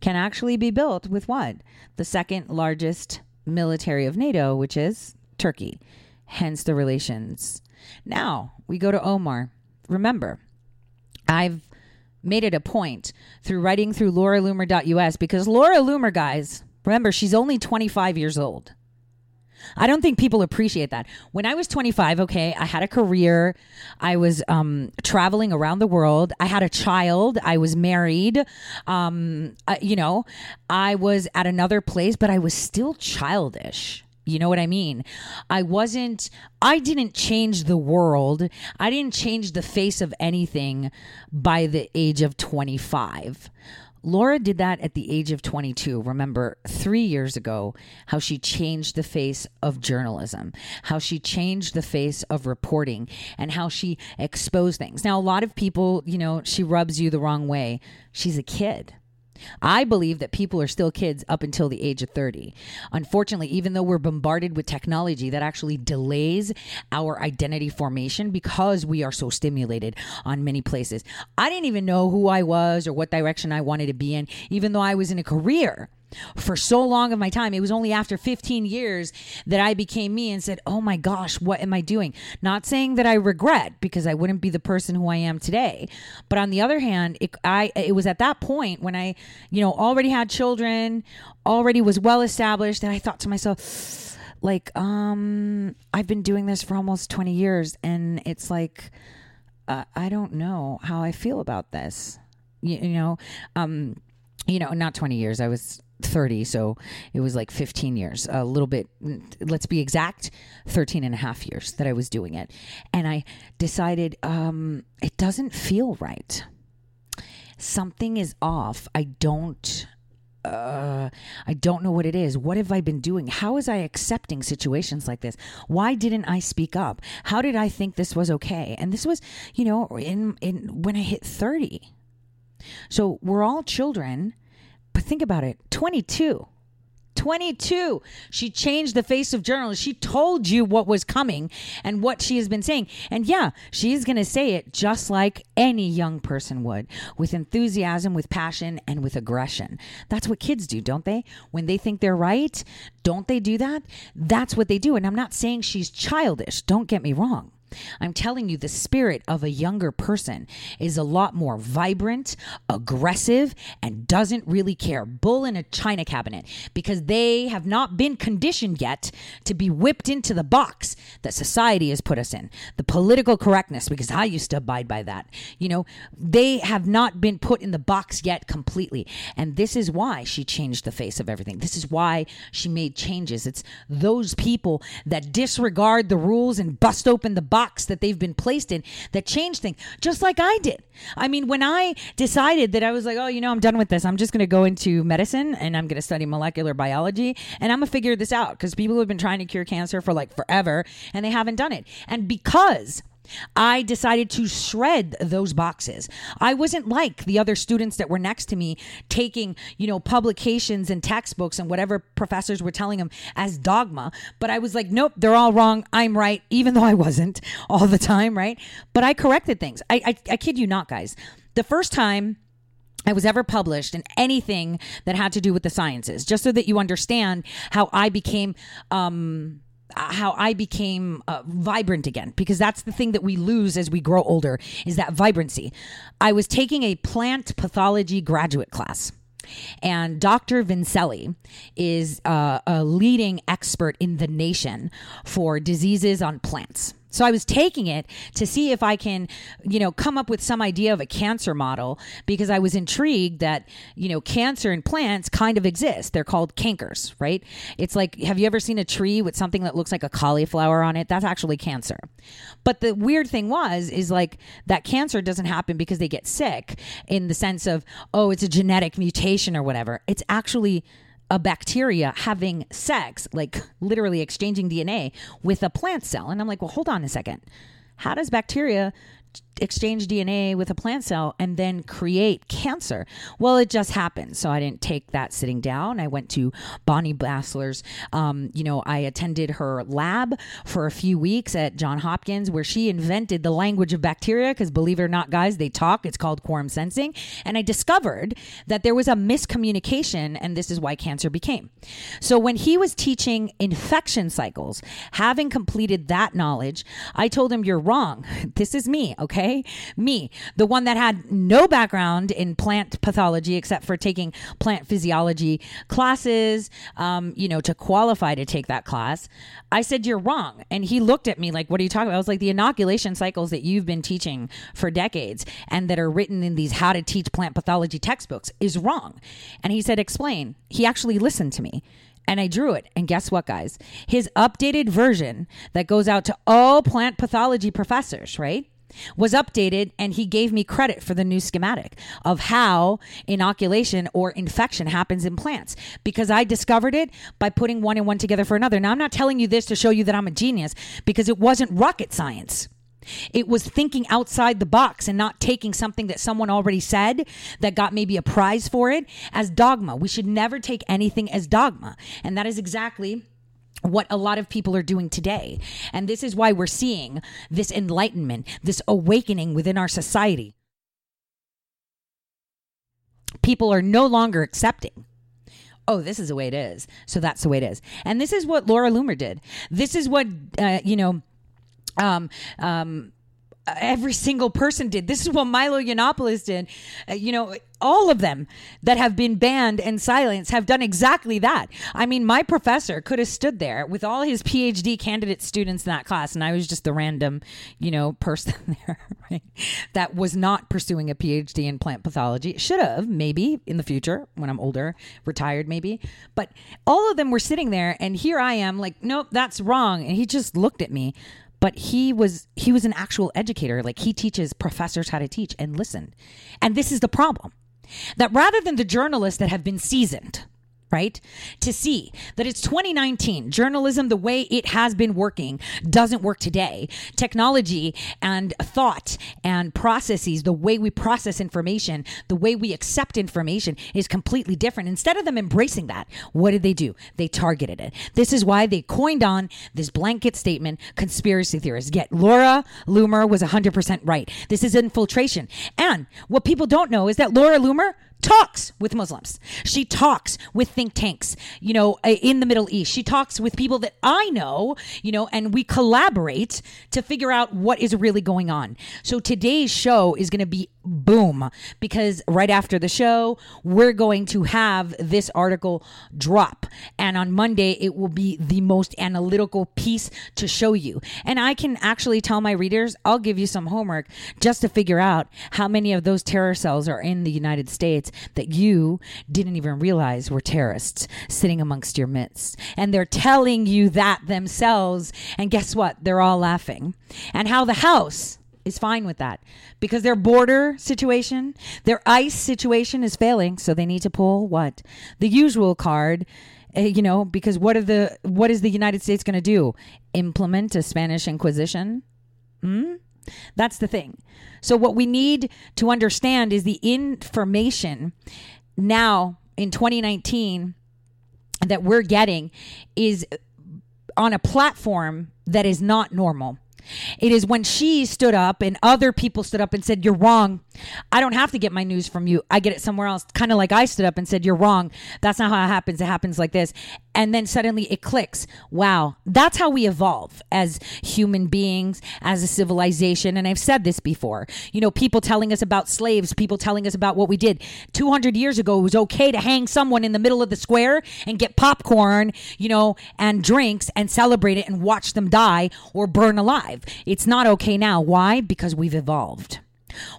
can actually be built with what? The second largest military of NATO, which is Turkey. Hence the relations. Now we go to Omar. Remember, I've made it a point through writing through lauraloomer.us because Laura Loomer, guys, remember, she's only 25 years old. I don't think people appreciate that. When I was 25, okay, I had a career. I was um, traveling around the world. I had a child. I was married. Um, uh, you know, I was at another place, but I was still childish. You know what I mean? I wasn't, I didn't change the world. I didn't change the face of anything by the age of 25. Laura did that at the age of 22. Remember, three years ago, how she changed the face of journalism, how she changed the face of reporting, and how she exposed things. Now, a lot of people, you know, she rubs you the wrong way. She's a kid. I believe that people are still kids up until the age of 30. Unfortunately, even though we're bombarded with technology that actually delays our identity formation because we are so stimulated on many places. I didn't even know who I was or what direction I wanted to be in, even though I was in a career for so long of my time. It was only after 15 years that I became me and said, "Oh my gosh, what am I doing?" Not saying that I regret because I wouldn't be the person who I am today. But on the other hand, it, I it was at that point when I, you know, already had children, already was well established, and I thought to myself, like, um, I've been doing this for almost 20 years, and it's like, uh, I don't know how I feel about this. You, you know, um, you know, not 20 years. I was 30 so it was like 15 years a little bit let's be exact 13 and a half years that i was doing it and i decided um, it doesn't feel right something is off i don't uh, I don't know what it is. What have I been doing? How was I accepting situations like this? Why didn't I speak up? How did I think this was okay? And this was, you know, in in when I hit 30. So we're all children, but think about it. 22. 22. She changed the face of journalism. She told you what was coming and what she has been saying. And yeah, she's going to say it just like any young person would with enthusiasm, with passion, and with aggression. That's what kids do, don't they? When they think they're right, don't they do that? That's what they do. And I'm not saying she's childish. Don't get me wrong. I'm telling you, the spirit of a younger person is a lot more vibrant, aggressive, and doesn't really care. Bull in a china cabinet because they have not been conditioned yet to be whipped into the box that society has put us in. The political correctness, because I used to abide by that. You know, they have not been put in the box yet completely. And this is why she changed the face of everything. This is why she made changes. It's those people that disregard the rules and bust open the box that they've been placed in that change things, just like I did. I mean, when I decided that I was like, oh, you know, I'm done with this, I'm just going to go into medicine and I'm going to study molecular biology and I'm going to figure this out because people have been trying to cure cancer for like forever and they haven't done it. And because I decided to shred those boxes. I wasn't like the other students that were next to me taking, you know, publications and textbooks and whatever professors were telling them as dogma. But I was like, nope, they're all wrong. I'm right, even though I wasn't all the time, right? But I corrected things. I, I, I kid you not, guys. The first time I was ever published in anything that had to do with the sciences, just so that you understand how I became um, how I became uh, vibrant again because that's the thing that we lose as we grow older is that vibrancy. I was taking a plant pathology graduate class. And Dr. Vincelli is uh, a leading expert in the nation for diseases on plants. So I was taking it to see if I can, you know, come up with some idea of a cancer model because I was intrigued that, you know, cancer in plants kind of exists. They're called cankers, right? It's like, have you ever seen a tree with something that looks like a cauliflower on it? That's actually cancer. But the weird thing was, is like that cancer doesn't happen because they get sick in the sense of, oh, it's a genetic mutation or whatever. It's actually a bacteria having sex, like literally exchanging DNA with a plant cell. And I'm like, well, hold on a second. How does bacteria exchange DNA with a plant cell and then create cancer. Well, it just happened. So I didn't take that sitting down. I went to Bonnie Bassler's. Um, you know, I attended her lab for a few weeks at John Hopkins where she invented the language of bacteria because believe it or not, guys, they talk. It's called quorum sensing. And I discovered that there was a miscommunication and this is why cancer became. So when he was teaching infection cycles, having completed that knowledge, I told him, You're wrong. This is me okay? Me, the one that had no background in plant pathology except for taking plant physiology classes, um, you know, to qualify to take that class. I said, You're wrong. And he looked at me like, What are you talking about? I was like, The inoculation cycles that you've been teaching for decades and that are written in these how to teach plant pathology textbooks is wrong. And he said, Explain. He actually listened to me and I drew it. And guess what, guys? His updated version that goes out to all plant pathology professors, right? Was updated and he gave me credit for the new schematic of how inoculation or infection happens in plants because I discovered it by putting one and one together for another. Now, I'm not telling you this to show you that I'm a genius because it wasn't rocket science. It was thinking outside the box and not taking something that someone already said that got maybe a prize for it as dogma. We should never take anything as dogma. And that is exactly what a lot of people are doing today. And this is why we're seeing this enlightenment, this awakening within our society. People are no longer accepting. Oh, this is the way it is. So that's the way it is. And this is what Laura Loomer did. This is what, uh, you know, um, um, every single person did. This is what Milo Yiannopoulos did. Uh, you know, all of them that have been banned and silenced have done exactly that. I mean, my professor could have stood there with all his PhD candidate students in that class, and I was just the random, you know, person there right, that was not pursuing a PhD in plant pathology. Should have, maybe in the future when I'm older, retired, maybe. But all of them were sitting there, and here I am, like, nope, that's wrong. And he just looked at me but he was he was an actual educator. Like he teaches professors how to teach and listen. And this is the problem that rather than the journalists that have been seasoned, right? To see that it's 2019. Journalism, the way it has been working, doesn't work today. Technology and thought and processes, the way we process information, the way we accept information is completely different. Instead of them embracing that, what did they do? They targeted it. This is why they coined on this blanket statement conspiracy theorists. Get Laura Loomer was 100% right. This is infiltration. And what people don't know is that Laura Loomer talks with Muslims. She talks with think tanks, you know, uh, in the Middle East. She talks with people that I know, you know, and we collaborate to figure out what is really going on. So today's show is going to be boom because right after the show, we're going to have this article drop. And on Monday, it will be the most analytical piece to show you. And I can actually tell my readers, I'll give you some homework just to figure out how many of those terror cells are in the United States that you didn't even realize were terrorists sitting amongst your midst. And they're telling you that themselves. And guess what? They're all laughing. And how the House is fine with that because their border situation, their ICE situation is failing. So they need to pull what? The usual card. Uh, you know, because what are the what is the United States going to do? Implement a Spanish Inquisition? Hmm? That's the thing. So, what we need to understand is the information now in 2019 that we're getting is on a platform that is not normal. It is when she stood up and other people stood up and said, You're wrong. I don't have to get my news from you. I get it somewhere else. Kind of like I stood up and said, You're wrong. That's not how it happens. It happens like this. And then suddenly it clicks. Wow. That's how we evolve as human beings, as a civilization. And I've said this before. You know, people telling us about slaves, people telling us about what we did. 200 years ago, it was okay to hang someone in the middle of the square and get popcorn, you know, and drinks and celebrate it and watch them die or burn alive. It's not okay now. Why? Because we've evolved.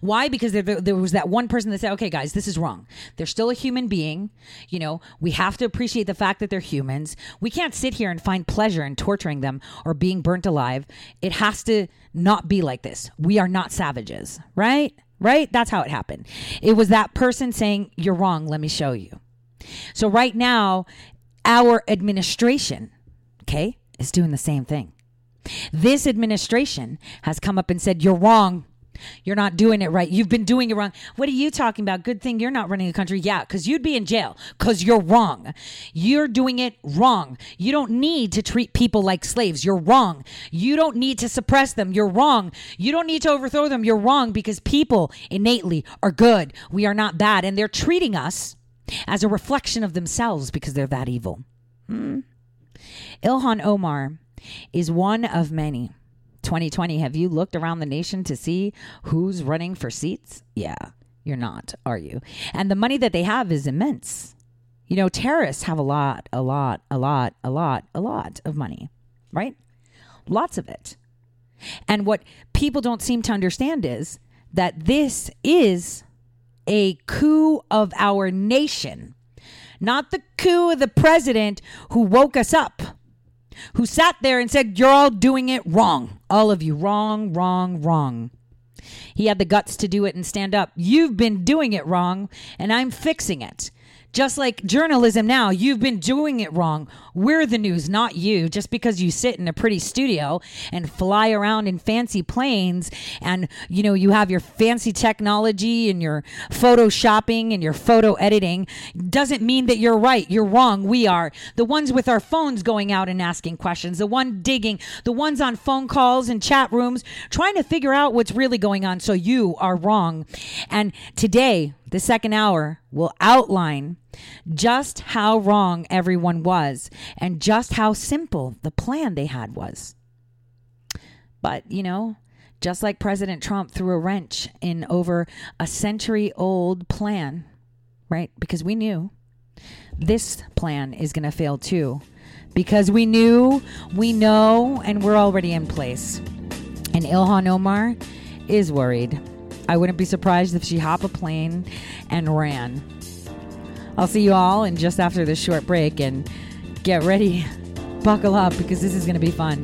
Why? Because there, there, was that one person that said, okay, guys, this is wrong. They're still a human being. You know, we have to appreciate the fact that they're humans. We can't sit here and find pleasure in torturing them or being burnt alive. It has to not be like this. We are not savages, right? Right? That's how it happened. It was that person saying, you're wrong. Let me show you. So right now, our administration, okay, is doing the same thing. This administration has come up and said, you're wrong. You're not doing it right. You've been doing it wrong. What are you talking about? Good thing you're not running a country. Yeah, because you'd be in jail because you're wrong. You're doing it wrong. You don't need to treat people like slaves. You're wrong. You don't need to suppress them. You're wrong. You don't need to overthrow them. You're wrong because people innately are good. We are not bad. And they're treating us as a reflection of themselves because they're that evil. Hmm. Ilhan Omar is one of many 2020, have you looked around the nation to see who's running for seats? Yeah, you're not, are you? And the money that they have is immense. You know, terrorists have a lot, a lot, a lot, a lot, a lot of money, right? Lots of it. And what people don't seem to understand is that this is a coup of our nation, not the coup of the president who woke us up who sat there and said, You're all doing it wrong. All of you, wrong, wrong, wrong. He had the guts to do it and stand up. You've been doing it wrong, and I'm fixing it. Just like journalism now, you've been doing it wrong. We're the news, not you. Just because you sit in a pretty studio and fly around in fancy planes and, you know, you have your fancy technology and your photoshopping and your photo editing doesn't mean that you're right. You're wrong. We are. The ones with our phones going out and asking questions, the one digging, the ones on phone calls and chat rooms trying to figure out what's really going on. So you are wrong. And today, the second hour will outline just how wrong everyone was and just how simple the plan they had was. But, you know, just like President Trump threw a wrench in over a century old plan, right? Because we knew this plan is going to fail too. Because we knew, we know, and we're already in place. And Ilhan Omar is worried. I wouldn't be surprised if she hopped a plane and ran. I'll see you all in just after this short break and get ready, buckle up because this is going to be fun.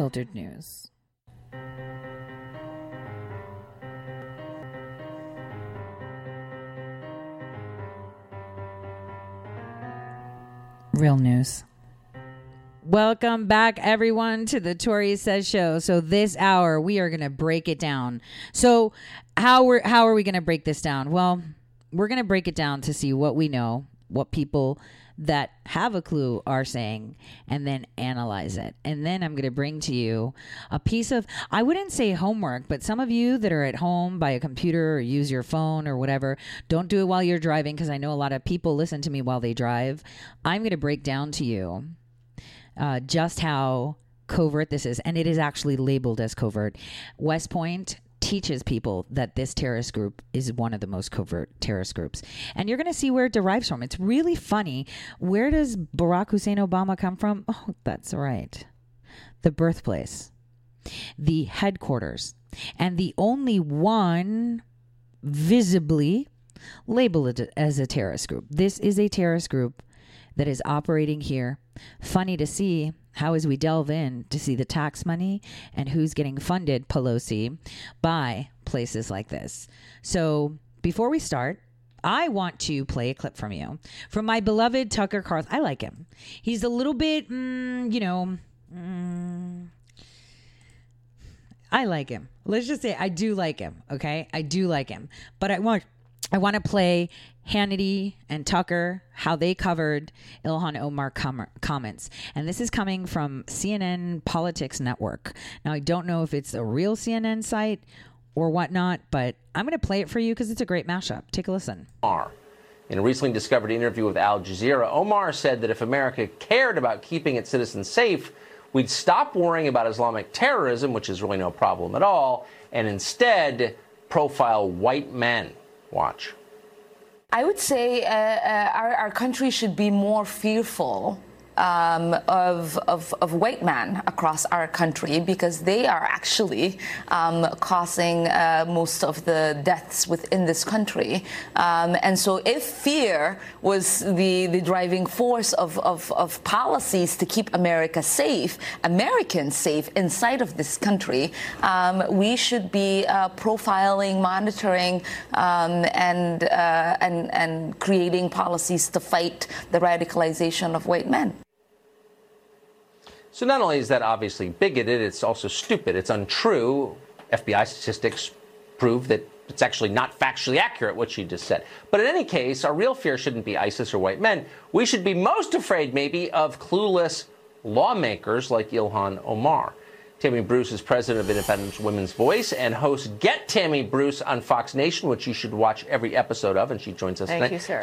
unfiltered news. Real news. Welcome back, everyone, to the Tore Says Show. So this hour, we are going to break it down. So how we're how are we going to break this down? Well, we're going to break it down to see what we know, what people that have a clue are saying, and then analyze it. And then I'm going to bring to you a piece of I wouldn't say homework, but some of you that are at home by a computer or use your phone or whatever, don't do it while you're driving because I know a lot of people listen to me while they drive. I'm going to break down to you uh, just how covert this is, and it is actually labeled as covert. West Point teaches people that this terrorist group is one of the most covert terrorist groups. And you're going to see where it derives from. It's really funny. Where does Barack Hussein Obama come from? Oh, that's right. The birthplace, the headquarters, and the only one visibly labeled as a terrorist group. This is a terrorist group that is operating here. Funny to see how, as we delve in to see the tax money and who's getting funded, Pelosi, by places like this. So, before we start, I want to play a clip from you from my beloved Tucker Carlson. I like him. He's a little bit, mm, you know, mm, I like him. Let's just say I do like him. Okay, I do like him, but I want I want to play Hannity and Tucker, how they covered Ilhan Omar com- comments. And this is coming from CNN Politics Network. Now, I don't know if it's a real CNN site or whatnot, but I'm going to play it for you because it's a great mashup. Take a listen. Omar. In a recently discovered interview with Al Jazeera, Omar said that if America cared about keeping its citizens safe, we'd stop worrying about Islamic terrorism, which is really no problem at all, and instead profile white men. Watch. I would say uh, uh, our, our country should be more fearful um, of, of, of, white men across our country because they are actually um, causing uh, most of the deaths within this country. Um, and so, if fear was the, the driving force of, of, of, policies to keep America safe, Americans safe inside of this country, um, we should be uh, profiling, monitoring, um, and, uh, and, and creating policies to fight the radicalization of white men. So not only is that obviously bigoted, it's also stupid. It's untrue. FBI statistics prove that it's actually not factually accurate what she just said. But in any case, our real fear shouldn't be ISIS or white men. We should be most afraid, maybe, of clueless lawmakers like Ilhan Omar. Tammy Bruce is president of Independent Women's Voice and hosts Get Tammy Bruce on Fox Nation, which you should watch every episode of, and she joins us Thank tonight. you, sir.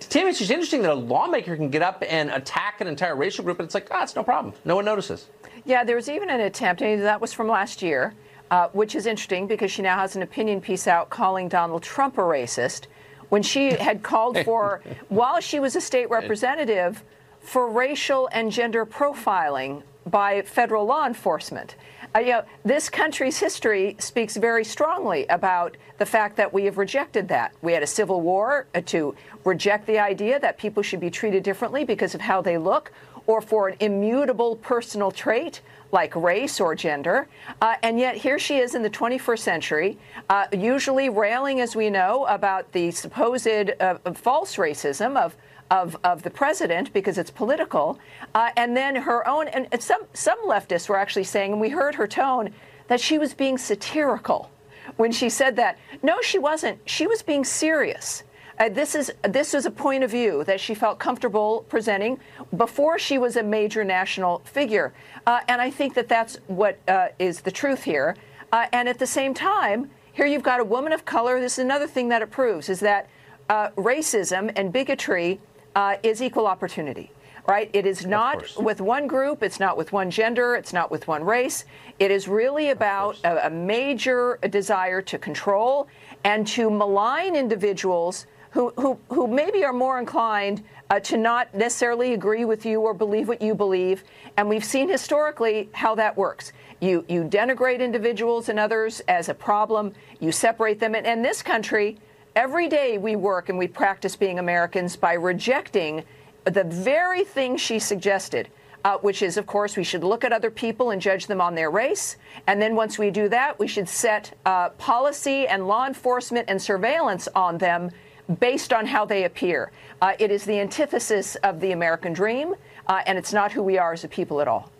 Tim, it's just interesting that a lawmaker can get up and attack an entire racial group, and it's like, ah, it's no problem. No one notices. Yeah, there was even an attempt, and that was from last year, uh, which is interesting because she now has an opinion piece out calling Donald Trump a racist when she had called for, while she was a state representative, for racial and gender profiling by federal law enforcement. Uh, you know, this country's history speaks very strongly about the fact that we have rejected that. We had a civil war uh, to reject the idea that people should be treated differently because of how they look or for an immutable personal trait like race or gender. Uh, and yet, here she is in the 21st century, uh, usually railing, as we know, about the supposed uh, false racism of of, of the president because it's political. Uh, and then her own, and some, some leftists were actually saying, and we heard her tone, that she was being satirical when she said that. No, she wasn't. She was being serious. Uh, this is this is a point of view that she felt comfortable presenting before she was a major national figure, uh, and I think that that's what uh, is the truth here. Uh, and at the same time, here you've got a woman of color. This is another thing that it proves is that uh, racism and bigotry uh, is equal opportunity right? It is not with one group, it's not with one gender, it's not with one race. It is really about a, a, major desire to control and to malign individuals who, who, who maybe are more inclined uh, to not necessarily agree with you or believe what you believe. And we've seen historically how that works. You, you denigrate individuals and others as a problem, you separate them. And in this country, every day we work and we practice being Americans by rejecting the very thing she suggested. Uh, which is, of course, we should look at other people and judge them on their race. And then once we do that, we should set uh, policy and law enforcement and surveillance on them based on how they appear. Uh, it is the antithesis of the American dream, uh, and it's not who we are as a people at all.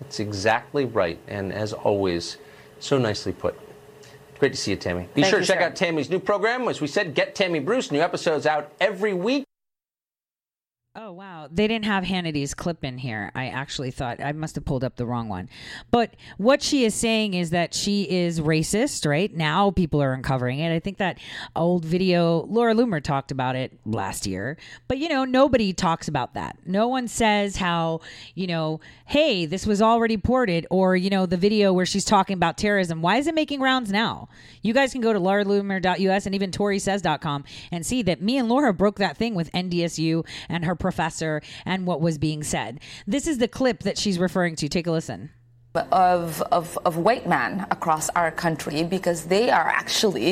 That's exactly right. And as always, so nicely put. Great to see you, Tammy. Be Thank sure to check sir. out Tammy's new program. As we said, Get Tammy Bruce. New episodes out every week. Oh wow, they didn't have Hannity's clip in here. I actually thought I must have pulled up the wrong one. But what she is saying is that she is racist, right? Now people are uncovering it. I think that old video Laura Loomer talked about it last year. But you know, nobody talks about that. No one says how, you know, hey, this was already ported or, you know, the video where she's talking about terrorism. Why is it making rounds now? You guys can go to lauraloomer.us and even toresays.com and see that me and Laura broke that thing with NDSU and her professor and what was being said. This is the clip that she's referring to. Take a listen. Of, of, of white men across our country because they are actually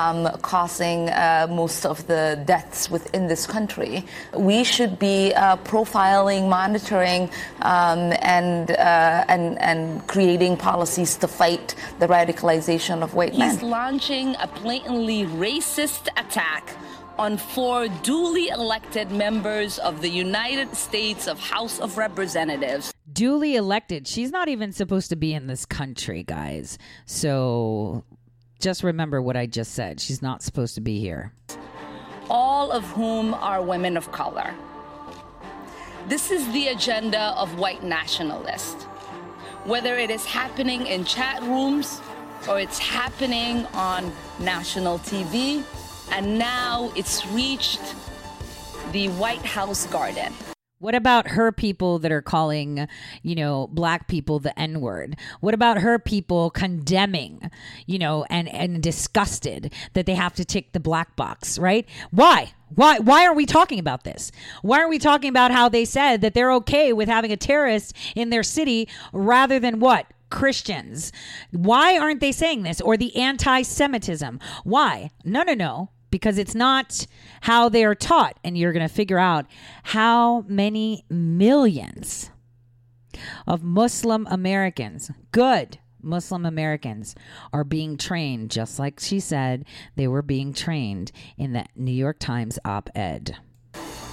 um, causing uh, most of the deaths within this country. We should be uh, profiling, monitoring, um, and, uh, and, and creating policies to fight the radicalization of white men. He's launching a blatantly racist attack on four duly elected members of the United States of House of Representatives. Duly elected. She's not even supposed to be in this country, guys. So just remember what I just said. She's not supposed to be here. all of whom are women of color. This is the agenda of white nationalists. Whether it is happening in chat rooms or it's happening on national TV, and now it's reached the White House garden. What about her people that are calling, you know, black people the N word? What about her people condemning, you know, and and disgusted that they have to tick the black box, right? Why? Why why are we talking about this? Why are we talking about how they said that they're okay with having a terrorist in their city rather than what? Christians. Why aren't they saying this? Or the anti Semitism? Why? No, no, no. Because it's not how they are taught. And you're going to figure out how many millions of Muslim Americans, good Muslim Americans, are being trained, just like she said they were being trained in the New York Times op ed.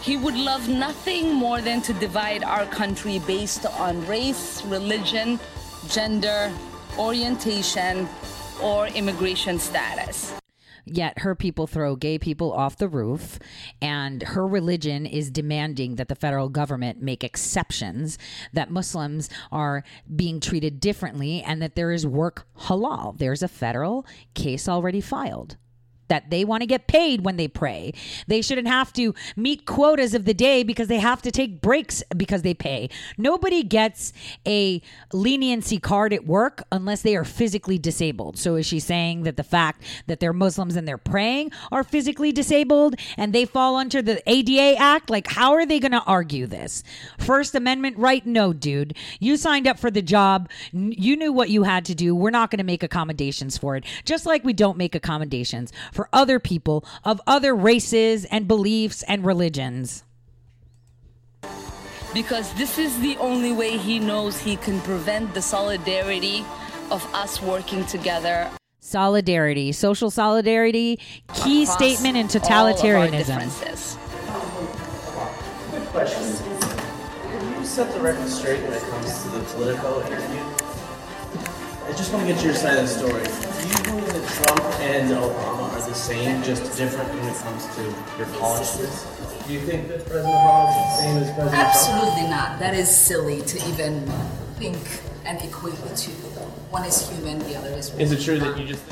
He would love nothing more than to divide our country based on race, religion, gender, orientation, or immigration status. Yet her people throw gay people off the roof, and her religion is demanding that the federal government make exceptions, that Muslims are being treated differently, and that there is work halal. There's a federal case already filed that they want to get paid when they pray. They shouldn't have to meet quotas of the day because they have to take breaks because they pay. Nobody gets a leniency card at work unless they are physically disabled. So is she saying that the fact that they're Muslims and they're praying are physically disabled and they fall under the ADA Act? Like, how are they going to argue this? First Amendment right? No, dude. You signed up for the job. You knew what you had to do. We're not going to make accommodations for it. Just like we don't make accommodations for other people of other races and beliefs and religions. Because this is the only way he knows he can prevent the solidarity of us working together. Solidarity, social solidarity, key across statement in all of our totalitarianism. differences. Quick question. Can you set the record straight when it comes to the Politico interview? I just want to get your side of the story. Do you believe that Trump and Obama are the same, just different when it comes to your policies? Do you think that President Obama is the same as President Trump? Absolutely not. That is silly to even think and equate the two. One is human, the other is. Is it true that you just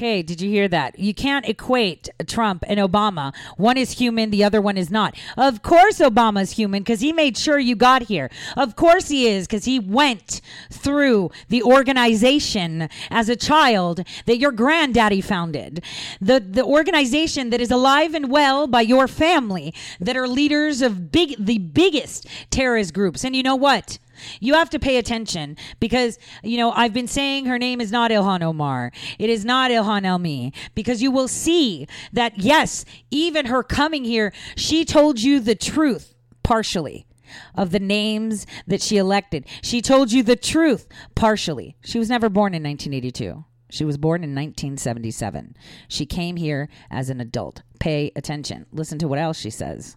Okay, did you hear that? You can't equate Trump and Obama. One is human, the other one is not. Of course, Obama's human because he made sure you got here. Of course, he is because he went through the organization as a child that your granddaddy founded. The, the organization that is alive and well by your family, that are leaders of big, the biggest terrorist groups. And you know what? You have to pay attention because, you know, I've been saying her name is not Ilhan Omar. It is not Ilhan Elmi because you will see that, yes, even her coming here, she told you the truth partially of the names that she elected. She told you the truth partially. She was never born in 1982. She was born in 1977. She came here as an adult. Pay attention. Listen to what else she says.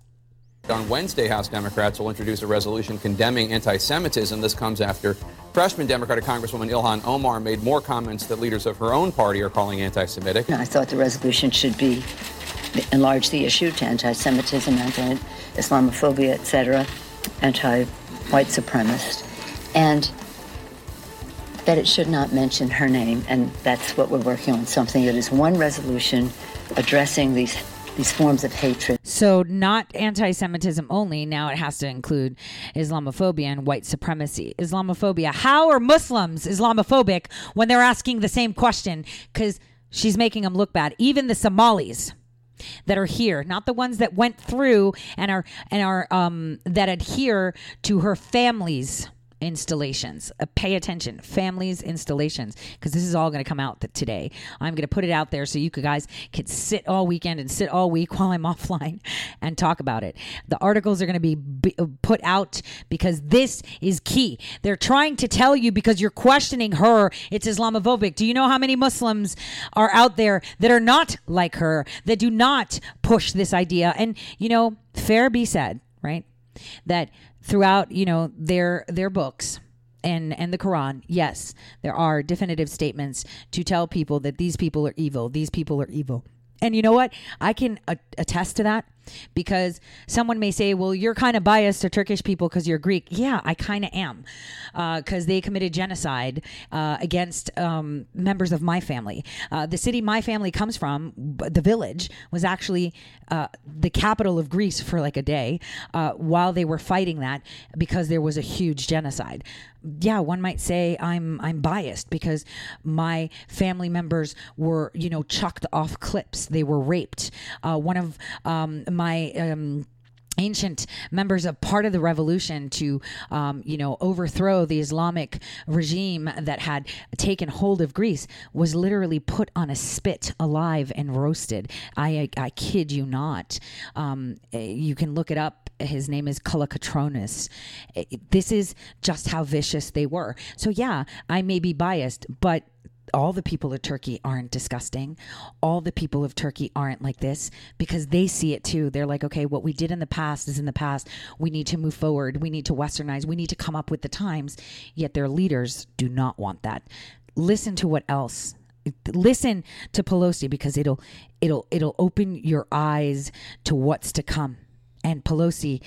On Wednesday, House Democrats will introduce a resolution condemning anti Semitism. This comes after freshman Democratic Congresswoman Ilhan Omar made more comments that leaders of her own party are calling anti Semitic. I thought the resolution should be enlarge the issue to anti Semitism, anti Islamophobia, etc., anti white supremacist, and that it should not mention her name. And that's what we're working on something that is one resolution addressing these these forms of hatred. So, not anti Semitism only, now it has to include Islamophobia and white supremacy. Islamophobia. How are Muslims Islamophobic when they're asking the same question? Because she's making them look bad. Even the Somalis that are here, not the ones that went through and are and are um, that adhere to her family's installations. Uh, pay attention, families installations, because this is all going to come out th- today. I'm going to put it out there so you guys can sit all weekend and sit all week while I'm offline and talk about it. The articles are going to be b- uh, put out because this is key. They're trying to tell you because you're questioning her, it's Islamophobic. Do you know how many Muslims are out there that are not like her, that do not push this idea? And, you know, fair be said, right? That throughout you know their their books and and the Quran, yes, there are definitive statements to tell people that these people are evil. These people are evil. And you know what? I can attest to that because someone may say, well, you're kind of biased to Turkish people because you're Greek. Yeah, I kind of am because uh, they committed genocide uh, against um, members of my family. Uh, the city my family comes from, the village, was actually uh, the capital of Greece for like a day uh, while they were fighting that because there was a huge genocide yeah, one might say I'm I'm biased because my family members were you know chucked off cliffs. They were raped. Uh, one of um, my um, ancient members of part of the revolution to um, you know overthrow the islamic regime that had taken hold of greece was literally put on a spit alive and roasted i i, I kid you not um, you can look it up his name is Kolokotronis. This is just how vicious they were. So yeah, I may be biased, but all the people of Turkey aren't disgusting. All the people of Turkey aren't like this because they see it too. They're like, okay, what we did in the past is in the past. We need to move forward. We need to westernize. We need to come up with the times. Yet their leaders do not want that. Listen to what else listen to Pelosi because it'll it'll it'll open your eyes to what's to come. And Pelosi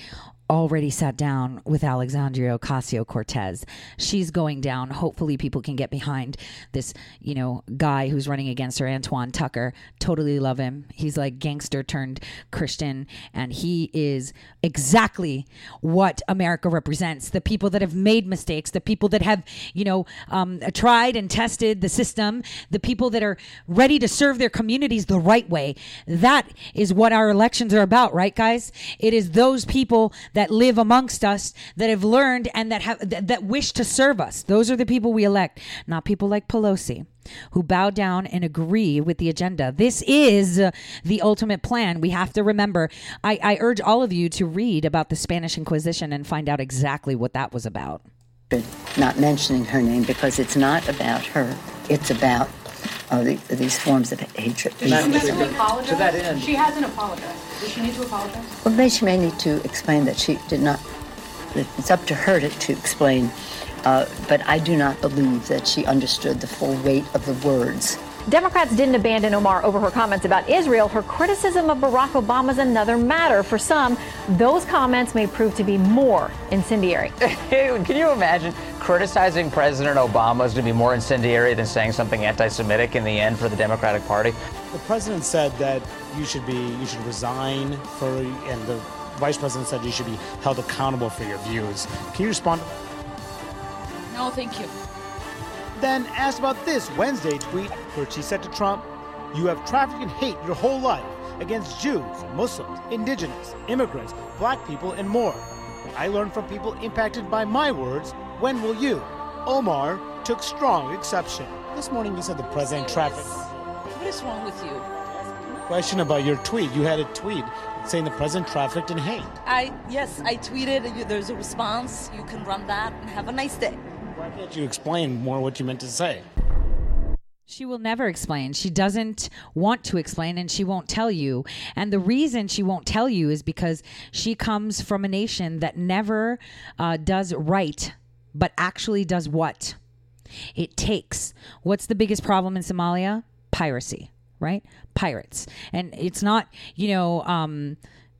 already sat down with Alexandria Ocasio Cortez. She's going down. Hopefully, people can get behind this, you know, guy who's running against her, Antoine Tucker. Totally love him. He's like gangster turned Christian, and he is exactly what America represents the people that have made mistakes, the people that have, you know, um, tried and tested the system, the people that are ready to serve their communities the right way. That is what our elections are about, right, guys? It is those people that live amongst us that have learned and that have that, that wish to serve us. Those are the people we elect, not people like Pelosi who bow down and agree with the agenda. This is uh, the ultimate plan. We have to remember. I, I urge all of you to read about the Spanish Inquisition and find out exactly what that was about. Not mentioning her name because it's not about her. It's about uh, the, these forms of hatred. Does she need to apologize? To that end. She hasn't apologized. Does she need to apologize? Well, maybe she may need to explain that she did not. It's up to her to, to explain Uh, but I do not believe that she understood the full weight of the words. Democrats didn't abandon Omar over her comments about Israel. Her criticism of Barack Obama is another matter. For some, those comments may prove to be more incendiary. Can you imagine criticizing President Obama is going to be more incendiary than saying something anti-Semitic in the end for the Democratic Party? The president said that you should be you should resign for, and the vice president said you should be held accountable for your views. Can you respond? No, thank you. Then asked about this Wednesday tweet where she said to Trump, You have trafficked in hate your whole life against Jews, Muslims, indigenous, immigrants, black people, and more. I learned from people impacted by my words. When will you? Omar took strong exception. This morning you said the president trafficked. What is wrong with you? Question about your tweet. You had a tweet saying the president trafficked in hate. I yes, I tweeted. There's a response. You can run that and have a nice day. Why can't you explain more what you meant to say? She will never explain. She doesn't want to explain and she won't tell you. And the reason she won't tell you is because she comes from a nation that never uh, does right, but actually does what? It takes. What's the biggest problem in Somalia? Piracy, right? Pirates. And it's not, you know, um,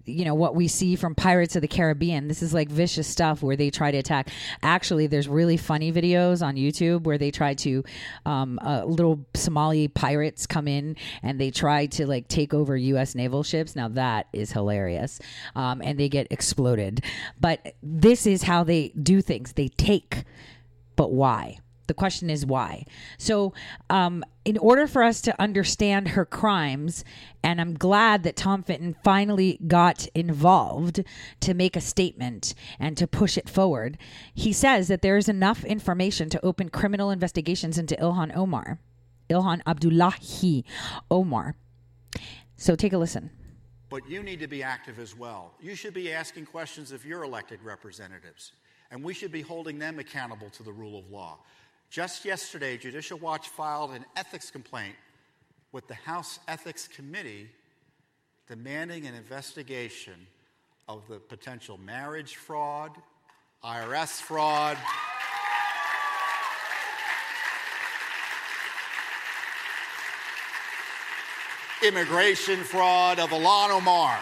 you know what we see from Pirates of the Caribbean. This is like vicious stuff where they try to attack. Actually, there's really funny videos on YouTube where they try to um, uh, little Somali pirates come in and they try to like take over U.S. naval ships. Now that is hilarious, um, and they get exploded. But this is how they do things. They take, but why? The question is why. So, um, in order for us to understand her crimes, and I'm glad that Tom Fitton finally got involved to make a statement and to push it forward, he says that there is enough information to open criminal investigations into Ilhan Omar, Ilhan Abdullahi Omar. So, take a listen. But you need to be active as well. You should be asking questions of your elected representatives, and we should be holding them accountable to the rule of law. Just yesterday, Judicial Watch filed an ethics complaint with the House Ethics Committee demanding an investigation of the potential marriage fraud, IRS fraud, immigration fraud of Ilhan Omar.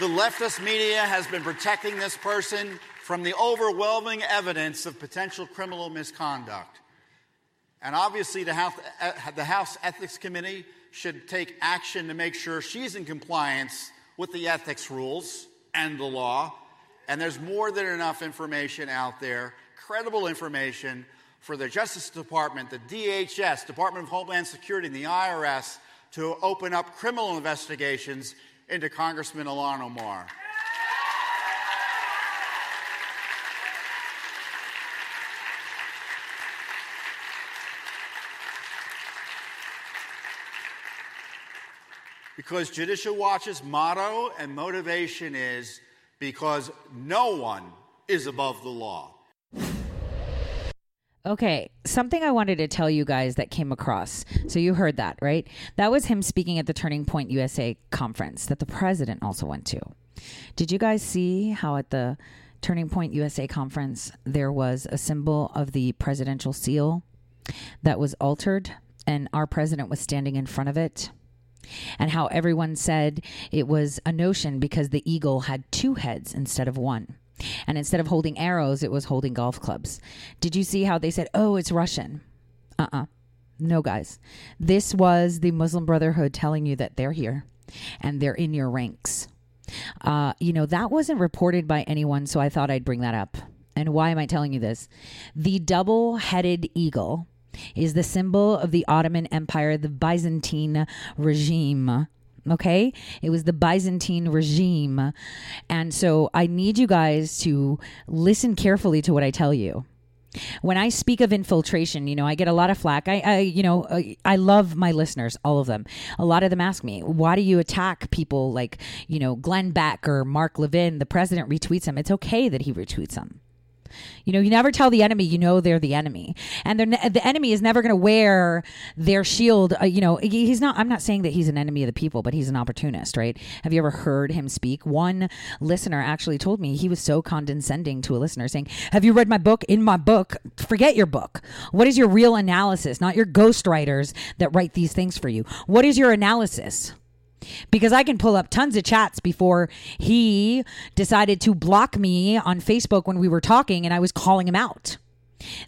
The leftist media has been protecting this person from the overwhelming evidence of potential criminal misconduct. And obviously, the House, uh, the House Ethics Committee should take action to make sure she's in compliance with the ethics rules and the law. And there's more than enough information out there, credible information, for the Justice Department, the DHS, Department of Homeland Security, and the IRS to open up criminal investigations into Congressman Ilhan Omar. Because Judicial Watch's motto and motivation is because no one is above the law. Okay, something I wanted to tell you guys that came across. So you heard that, right? That was him speaking at the Turning Point USA conference that the president also went to. Did you guys see how at the Turning Point USA conference there was a symbol of the presidential seal that was altered and our president was standing in front of it? And how everyone said it was a notion because the eagle had two heads instead of one. And instead of holding arrows, it was holding golf clubs. Did you see how they said, oh, it's Russian? Uh uh No, guys. This was the Muslim Brotherhood telling you that they're here and they're in your ranks. Uh, you know, that wasn't reported by anyone, so I thought I'd bring that up. And why am I telling you this? The double headed eagle is the symbol of the Ottoman Empire, the Byzantine regime Okay. It was the Byzantine regime. And so I need you guys to listen carefully to what I tell you. When I speak of infiltration, you know, I get a lot of flack. I, I you know, I, I love my listeners, all of them. A lot of them ask me, why do you attack people like, you know, Glenn Beck or Mark Levin? The president retweets them. It's okay that he retweets them. You know, you never tell the enemy you know they're the enemy, and the enemy is never going to wear their shield. Uh, you know, he's not. I'm not saying that he's an enemy of the people, but he's an opportunist, right? Have you ever heard him speak? One listener actually told me he was so condescending to a listener, saying, "Have you read my book? In my book, forget your book. What is your real analysis? Not your ghostwriters that write these things for you. What is your analysis?" Because I can pull up tons of chats before he decided to block me on Facebook when we were talking and I was calling him out.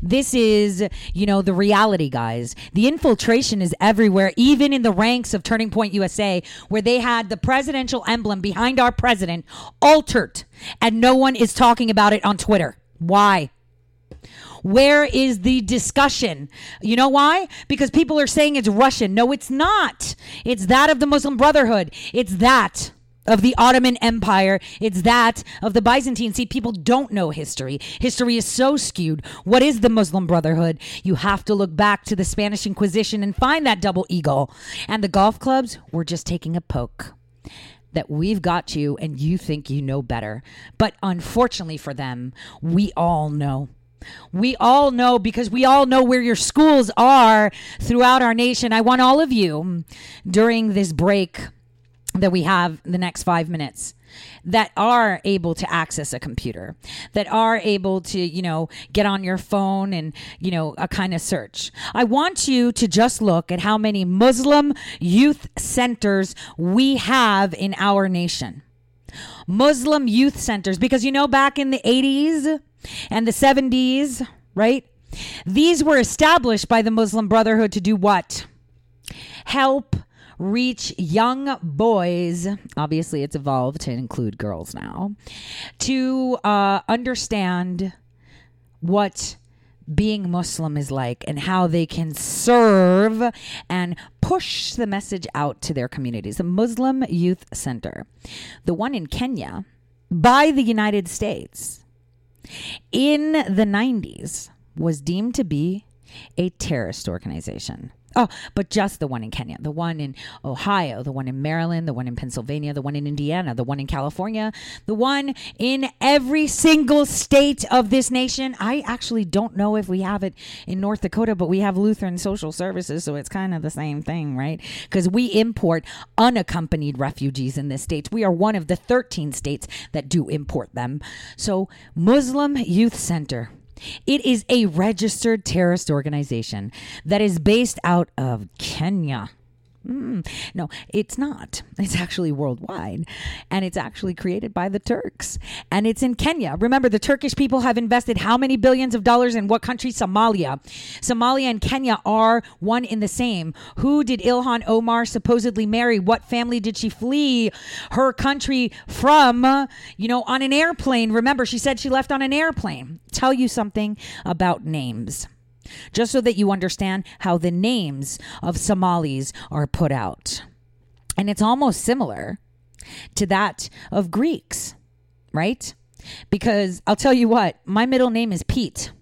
This is, you know, the reality, guys. The infiltration is everywhere, even in the ranks of Turning Point USA, where they had the presidential emblem behind our president altered, and no one is talking about it on Twitter. Why? Where is the discussion? You know why? Because people are saying it's Russian. No, it's not. It's that of the Muslim Brotherhood. It's that of the Ottoman Empire. It's that of the Byzantine. See, people don't know history. History is so skewed. What is the Muslim Brotherhood? You have to look back to the Spanish Inquisition and find that double eagle. And the golf clubs were just taking a poke that we've got you and you think you know better. But unfortunately for them, we all know. We all know because we all know where your schools are throughout our nation. I want all of you mm, during this break that we have the next five minutes that are able to access a computer that are able to you know get on your phone and you know a kind of search i want you to just look at how many muslim youth centers we have in our nation muslim youth centers because you know back in the 80s and the 70s right these were established by the muslim brotherhood to do what help reach young boys obviously it's evolved to include girls now to uh, understand what being Muslim is like and how they can serve and push the message out to their communities. The Muslim Youth Center, the one in Kenya, by the United States in the 90s, was deemed to be a terrorist organization. Oh, but just the one in Kenya, the one in Ohio, the one in Maryland, the one in Pennsylvania, the one in Indiana, the one in California, the one in every single state of this nation. I actually don't know if we have it in North Dakota, but we have Lutheran Social Services, so it's kind of the same thing, right? Because we import unaccompanied refugees in this state. We are one of the 13 states that do import them. So, Muslim Youth Center. It is a registered terrorist organization that is based out of Kenya. Mm, no, it's not. It's actually worldwide. And it's actually created by the Turks. And it's in Kenya. Remember, the Turkish people have invested how many billions of dollars in what country? Somalia. Somalia and Kenya are one in the same. Who did Ilhan Omar supposedly marry? What family did she flee her country from? You know, on an airplane. Remember, she said she left on an airplane. Tell you something about names just so that you understand how the names of Somalis are put out. And it's almost similar to that of Greeks, right? Because I'll tell you what, my middle name is Pete.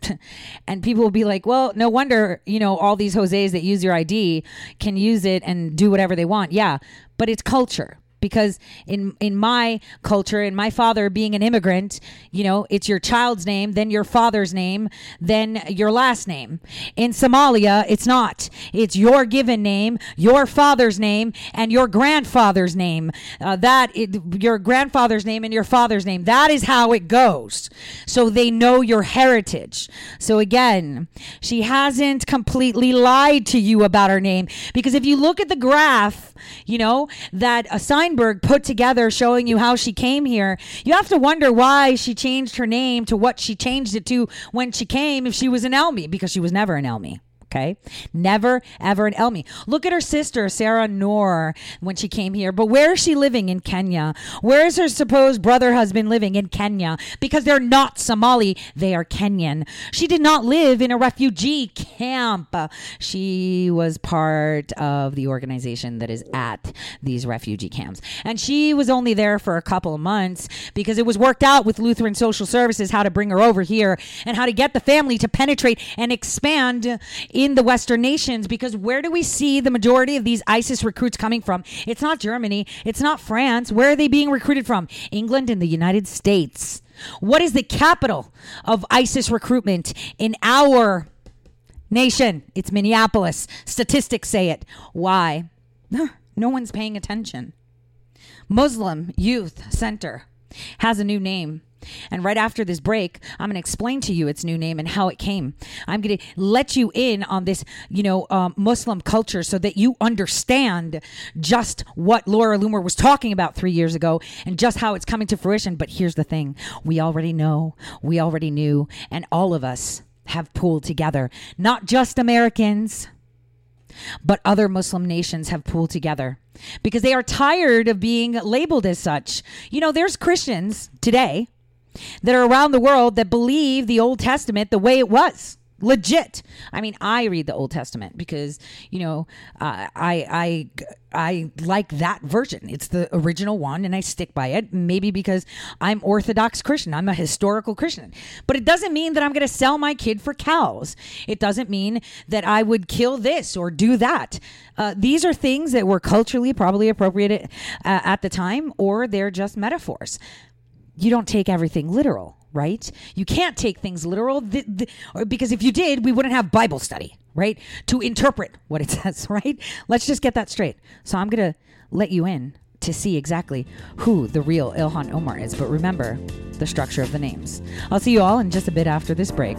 and people will be like, well, no wonder, you know, all these Jose's that use your ID can use it and do whatever they want. Yeah, but it's culture because in in my culture in my father being an immigrant you know it's your child's name then your father's name then your last name. In somalia it's not. It's your given name your father's name and your grandfather's name. Uh, that it, your grandfather's name and your father's name. That is how it goes. So they know your heritage. So again she hasn't completely lied to you about her name because if you look at the graph you know, that uh, Put together showing you how she came here, you have to wonder why she changed her name to what she changed it to when she came if she was an Elmi, because she was never an Elmi. Okay. Never, ever an Elmi. Look at her sister, Sarah Noor, when she came here. But where is she living in Kenya? Where is her supposed brother husband living in Kenya? Because they're not Somali, they are Kenyan. She did not live in a refugee camp. She was part of the organization that is at these refugee camps. And she was only there for a couple of months because it was worked out with Lutheran Social Services how to bring her over here and how to get the family to penetrate and expand in the Western nations because where do we see the majority of these ISIS recruits coming from? It's not Germany. It's not France. Where are they being recruited from? England and the United States. What is the capital of ISIS recruitment in our nation? It's Minneapolis. Statistics say it. Why? No one's paying attention. Muslim Youth Center has a new name. And right after this break, I'm going to explain to you its new name and how it came. I'm going to let you in on this, you know, um, Muslim culture so that you understand just what Laura Loomer was talking about three years ago and just how it's coming to fruition. But here's the thing we already know, we already knew, and all of us have pulled together, not just Americans but other Muslim nations have pulled together because they are tired of being labeled as such. You know, there's Christians today that are around the world that believe the Old Testament the way it was. Legit. I mean, I read the Old Testament because you know uh, I I I like that version. It's the original one, and I stick by it. Maybe because I'm Orthodox Christian, I'm a historical Christian. But it doesn't mean that I'm going to sell my kid for cows. It doesn't mean that I would kill this or do that. Uh, these are things that were culturally probably appropriate uh, at the time, or they're just metaphors. You don't take everything literal right? You can't take things literal th- th- because if you did, we wouldn't have Bible study, right? To interpret what it says, right? Let's just get that straight. So I'm going to let you in to see exactly who the real Ilhan Omar is. But remember the structure of the names. I'll see you all in just a bit after this break.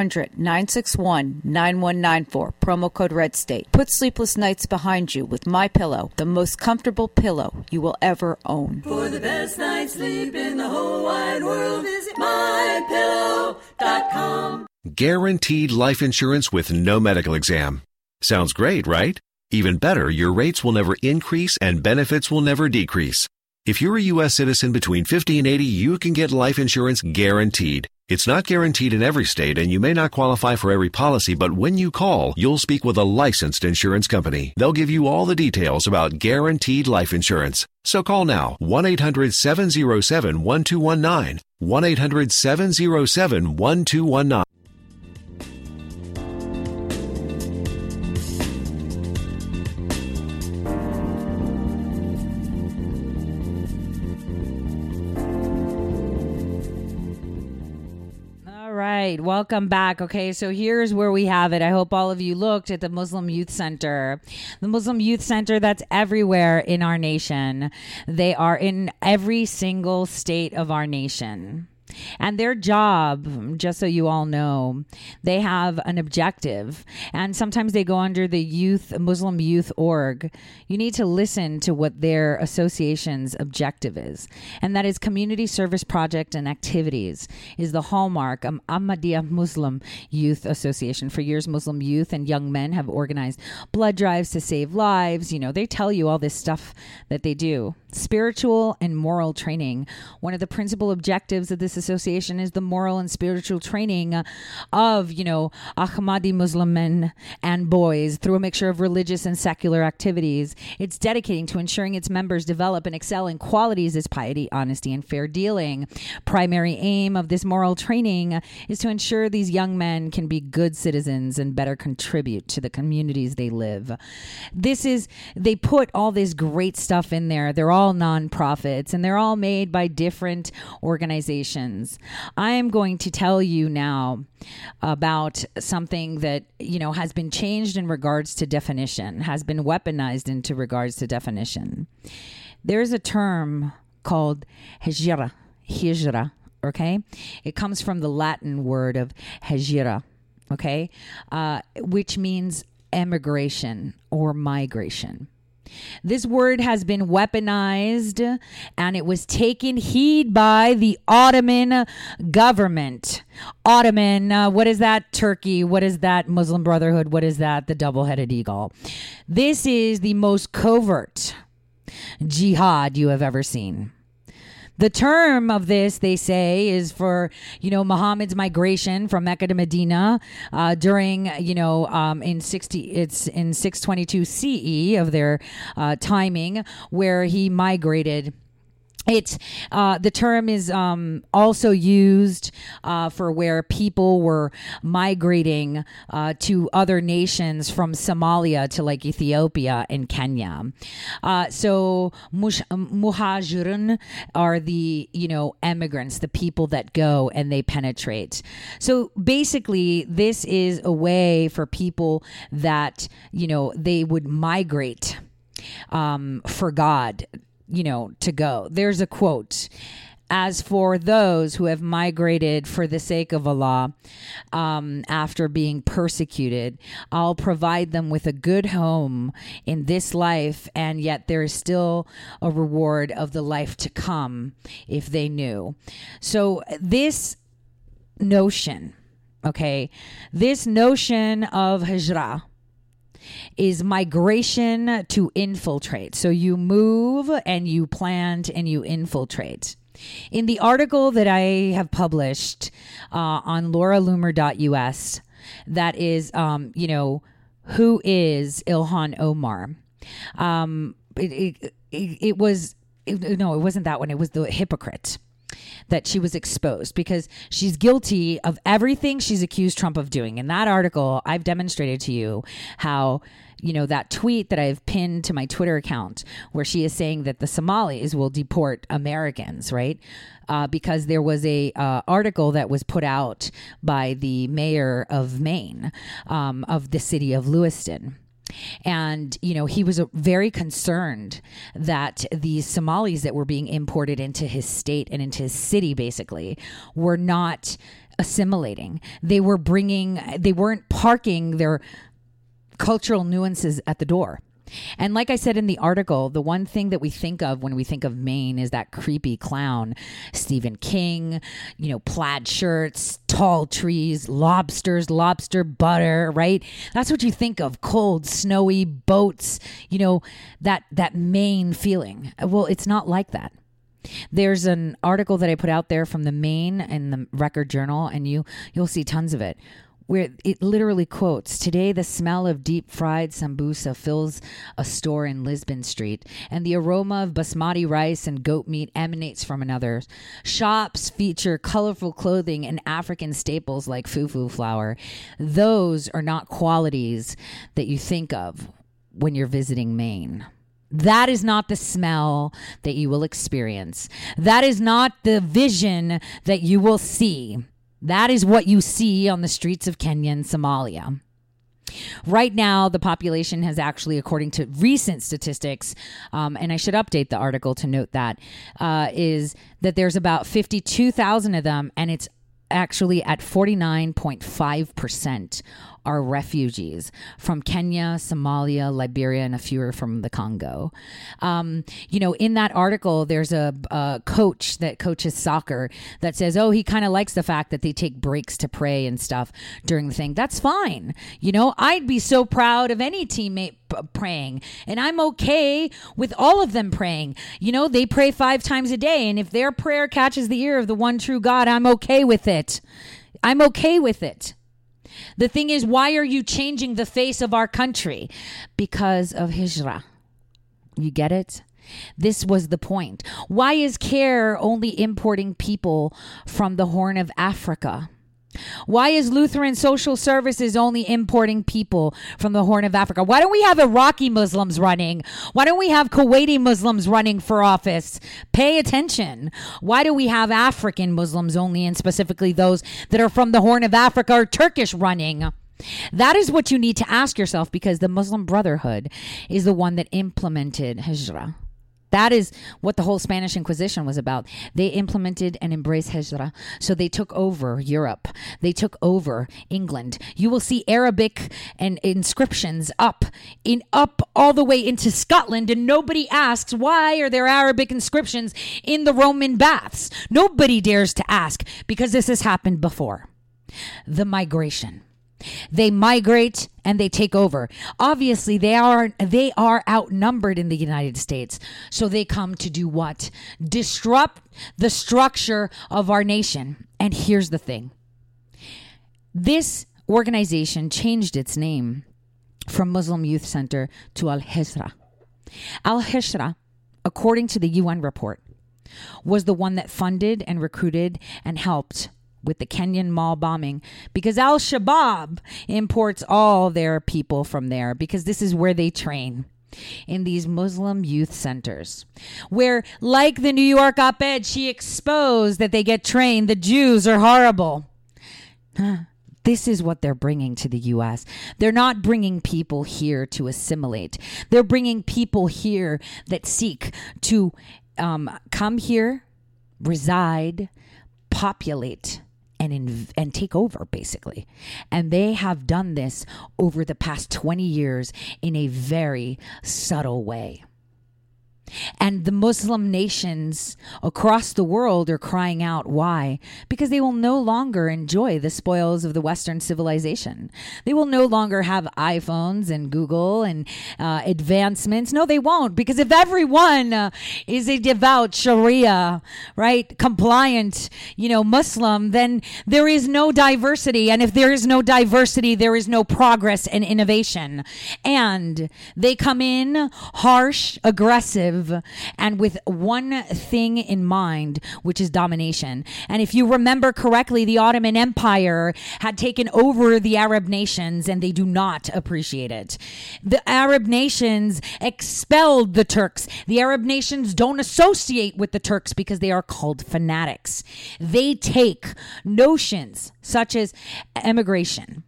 1-800-961-9194 promo code Red State. Put sleepless nights behind you with My Pillow, the most comfortable pillow you will ever own. For the best night's sleep in the whole wide world, visit mypillow.com. Guaranteed life insurance with no medical exam. Sounds great, right? Even better, your rates will never increase and benefits will never decrease. If you're a U.S. citizen between 50 and 80, you can get life insurance guaranteed. It's not guaranteed in every state and you may not qualify for every policy, but when you call, you'll speak with a licensed insurance company. They'll give you all the details about guaranteed life insurance. So call now 1 800 707 1219. 1 800 707 1219. Right, welcome back. Okay, so here's where we have it. I hope all of you looked at the Muslim Youth Center. The Muslim Youth Center that's everywhere in our nation. They are in every single state of our nation. And their job, just so you all know, they have an objective. And sometimes they go under the youth, Muslim Youth Org. You need to listen to what their association's objective is. And that is community service project and activities is the hallmark of Ahmadiyya Muslim Youth Association. For years, Muslim youth and young men have organized blood drives to save lives. You know, they tell you all this stuff that they do. Spiritual and moral training. One of the principal objectives of this association is the moral and spiritual training of, you know, Ahmadi Muslim men and boys through a mixture of religious and secular activities. It's dedicating to ensuring its members develop and excel in qualities as piety, honesty, and fair dealing. Primary aim of this moral training is to ensure these young men can be good citizens and better contribute to the communities they live. This is, they put all this great stuff in there. They're all nonprofits and they're all made by different organizations. I am going to tell you now about something that, you know, has been changed in regards to definition, has been weaponized into regards to definition. There's a term called hijra, hijra, okay? It comes from the Latin word of hijra, okay? Uh, which means emigration or migration. This word has been weaponized and it was taken heed by the Ottoman government. Ottoman, uh, what is that? Turkey. What is that? Muslim Brotherhood. What is that? The double headed eagle. This is the most covert jihad you have ever seen. The term of this, they say, is for you know Muhammad's migration from Mecca to Medina uh, during you know um, in sixty it's in six twenty two CE of their uh, timing where he migrated it's uh, the term is um, also used uh, for where people were migrating uh, to other nations from Somalia to like Ethiopia and Kenya. Uh, so mush- muhajirun are the you know immigrants, the people that go and they penetrate. So basically, this is a way for people that you know they would migrate um, for God you know, to go. There's a quote. As for those who have migrated for the sake of Allah um, after being persecuted, I'll provide them with a good home in this life, and yet there is still a reward of the life to come if they knew. So, this notion, okay, this notion of hijrah is migration to infiltrate. So you move and you plant and you infiltrate. In the article that I have published uh, on lauraloomer.us, that is, um, you know, who is Ilhan Omar? Um, it, it, it, it was, no, it wasn't that one. It was the hypocrite that she was exposed because she's guilty of everything she's accused Trump of doing. In that article, I've demonstrated to you how you know that tweet that I've pinned to my Twitter account where she is saying that the Somalis will deport Americans, right? Uh, because there was a uh, article that was put out by the mayor of Maine um, of the city of Lewiston and, you know, he was uh, very concerned that these Somalis that were being imported into his state and into his city, basically, were not assimilating. They were bringing, they weren't parking their cultural nuances at the door. And like I said in the article, the one thing that we think of when we think of Maine is that creepy clown, Stephen King, you know, plaid shirts, tall trees, lobsters, lobster butter, right? That's what you think of, cold, snowy boats, you know, that that Maine feeling. Well, it's not like that. There's an article that I put out there from the Maine and the Record Journal, and you you'll see tons of it where it literally quotes Today, the smell of deep fried sambusa fills a store in Lisbon Street, and the aroma of basmati rice and goat meat emanates from another. Shops feature colorful clothing and African staples like fufu flour. Those are not qualities that you think of when you're visiting Maine. That is not the smell that you will experience. That is not the vision that you will see. That is what you see on the streets of Kenya and Somalia. Right now, the population has actually, according to recent statistics, um, and I should update the article to note that, uh, is that there's about 52,000 of them, and it's actually at 49.5% are refugees from Kenya, Somalia, Liberia, and a few are from the Congo. Um, you know, in that article, there's a, a coach that coaches soccer that says, oh, he kind of likes the fact that they take breaks to pray and stuff during the thing. That's fine. You know, I'd be so proud of any teammate praying, and I'm okay with all of them praying. You know, they pray five times a day, and if their prayer catches the ear of the one true God, I'm okay with it. I'm okay with it. The thing is, why are you changing the face of our country? Because of Hijrah. You get it? This was the point. Why is CAIR only importing people from the Horn of Africa? Why is Lutheran Social Services only importing people from the Horn of Africa? Why don't we have Iraqi Muslims running? Why don't we have Kuwaiti Muslims running for office? Pay attention. Why do we have African Muslims only, and specifically those that are from the Horn of Africa or Turkish running? That is what you need to ask yourself because the Muslim Brotherhood is the one that implemented Hijrah. That is what the whole Spanish Inquisition was about. They implemented and embraced Hijrah. So they took over Europe. They took over England. You will see Arabic and inscriptions up in up all the way into Scotland and nobody asks why are there Arabic inscriptions in the Roman baths? Nobody dares to ask because this has happened before. The migration. They migrate and they take over. Obviously, they are they are outnumbered in the United States. So they come to do what? Disrupt the structure of our nation. And here's the thing. This organization changed its name from Muslim Youth Center to Al Hijra. Al Hijra, according to the UN report, was the one that funded and recruited and helped with the Kenyan mall bombing because Al Shabaab imports all their people from there because this is where they train in these Muslim youth centers, where, like the New York op ed, she exposed that they get trained, the Jews are horrible. This is what they're bringing to the U.S. They're not bringing people here to assimilate. They're bringing people here that seek to um, come here, reside, populate, and inv- and take over basically. And they have done this over the past 20 years in a very subtle way. And the Muslim nations across the world are crying out. Why? Because they will no longer enjoy the spoils of the Western civilization. They will no longer have iPhones and Google and uh, advancements. No, they won't. Because if everyone uh, is a devout Sharia, right, compliant, you know, Muslim, then there is no diversity. And if there is no diversity, there is no progress and innovation. And they come in harsh, aggressive, and with one thing in mind, which is domination. And if you remember correctly, the Ottoman Empire had taken over the Arab nations and they do not appreciate it. The Arab nations expelled the Turks. The Arab nations don't associate with the Turks because they are called fanatics. They take notions such as emigration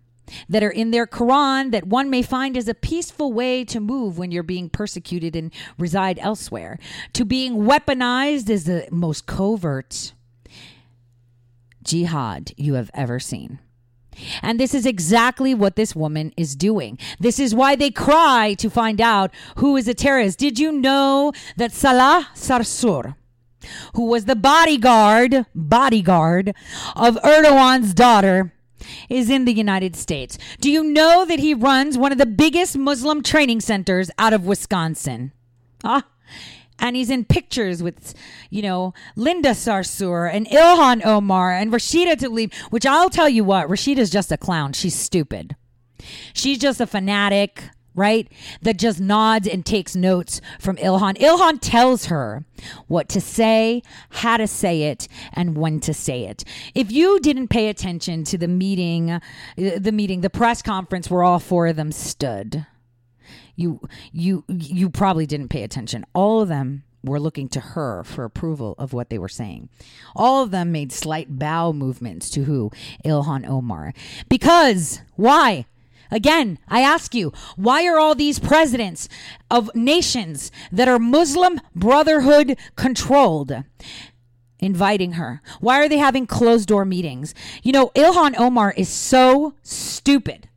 that are in their Quran that one may find as a peaceful way to move when you're being persecuted and reside elsewhere, to being weaponized is the most covert jihad you have ever seen. And this is exactly what this woman is doing. This is why they cry to find out who is a terrorist. Did you know that Salah Sarsour, who was the bodyguard, bodyguard of Erdogan's daughter, is in the United States. Do you know that he runs one of the biggest Muslim training centers out of Wisconsin? Ah, and he's in pictures with, you know, Linda Sarsour and Ilhan Omar and Rashida Tlaib, which I'll tell you what, Rashida's just a clown. She's stupid. She's just a fanatic, right? That just nods and takes notes from Ilhan. Ilhan tells her what to say, how to say it, and when to say it. If you didn't pay attention to the meeting, uh, the meeting, the press conference where all four of them stood, you you you probably didn't pay attention. All of them were looking to her for approval of what they were saying. All of them made slight bow movements to who? Ilhan Omar. Because why? Again, I ask you, why are all these presidents of nations that are Muslim Brotherhood controlled inviting her? Why are they having closed door meetings? You know, Ilhan Omar is so stupid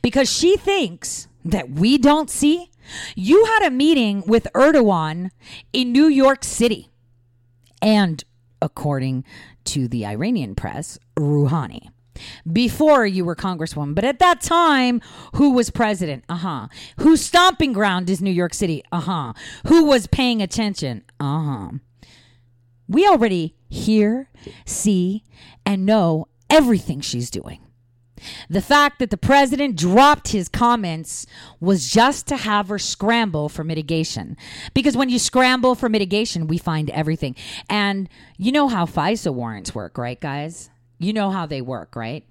because she thinks that we don't see. You had a meeting with Erdogan in New York City. And according to the Iranian press, Rouhani before you were congresswoman. But at that time, who was president? Uh huh. Whose stomping ground is New York City? Uh huh. Who was paying attention? Uh huh. We already hear, see, and know everything she's doing. The fact that the president dropped his comments was just to have her scramble for mitigation. Because when you scramble for mitigation, we find everything. And you know how FISA warrants work, right, guys? You know how they work, right?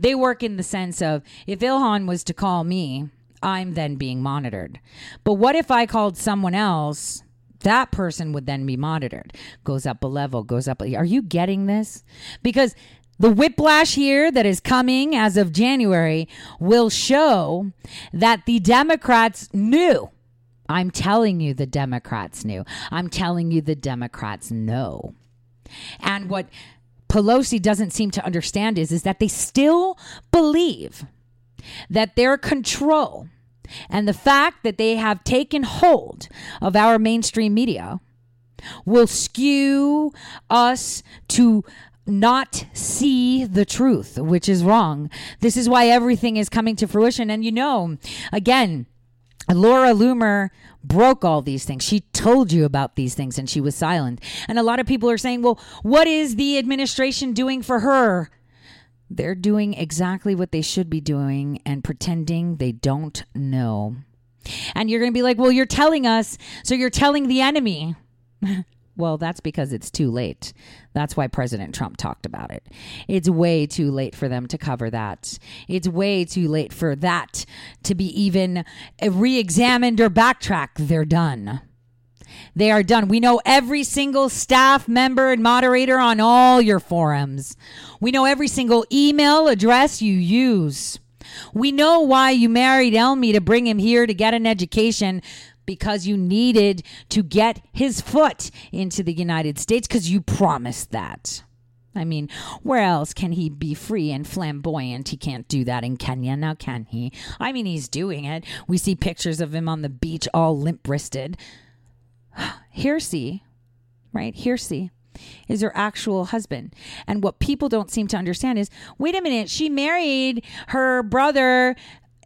They work in the sense of if Ilhan was to call me, I'm then being monitored. But what if I called someone else? That person would then be monitored. Goes up a level, goes up. Are you getting this? Because the whiplash here that is coming as of January will show that the Democrats knew. I'm telling you, the Democrats knew. I'm telling you, the Democrats know. And what Pelosi doesn't seem to understand is, is that they still believe that their control and the fact that they have taken hold of our mainstream media will skew us to not see the truth, which is wrong. This is why everything is coming to fruition. And you know, again, Laura Loomer broke all these things. She told you about these things and she was silent. And a lot of people are saying, well, what is the administration doing for her? They're doing exactly what they should be doing and pretending they don't know. And you're going to be like, well, you're telling us, so you're telling the enemy. Well, that's because it's too late. That's why President Trump talked about it. It's way too late for them to cover that. It's way too late for that to be even re examined or backtrack. They're done. They are done. We know every single staff member and moderator on all your forums. We know every single email address you use. We know why you married Elmi to bring him here to get an education because you needed to get his foot into the United States because you promised that. I mean, where else can he be free and flamboyant? He can't do that in Kenya now, can he? I mean, he's doing it. We see pictures of him on the beach all limp wristed. Hirsi, right? Hirsi is her actual husband. And what people don't seem to understand is wait a minute, she married her brother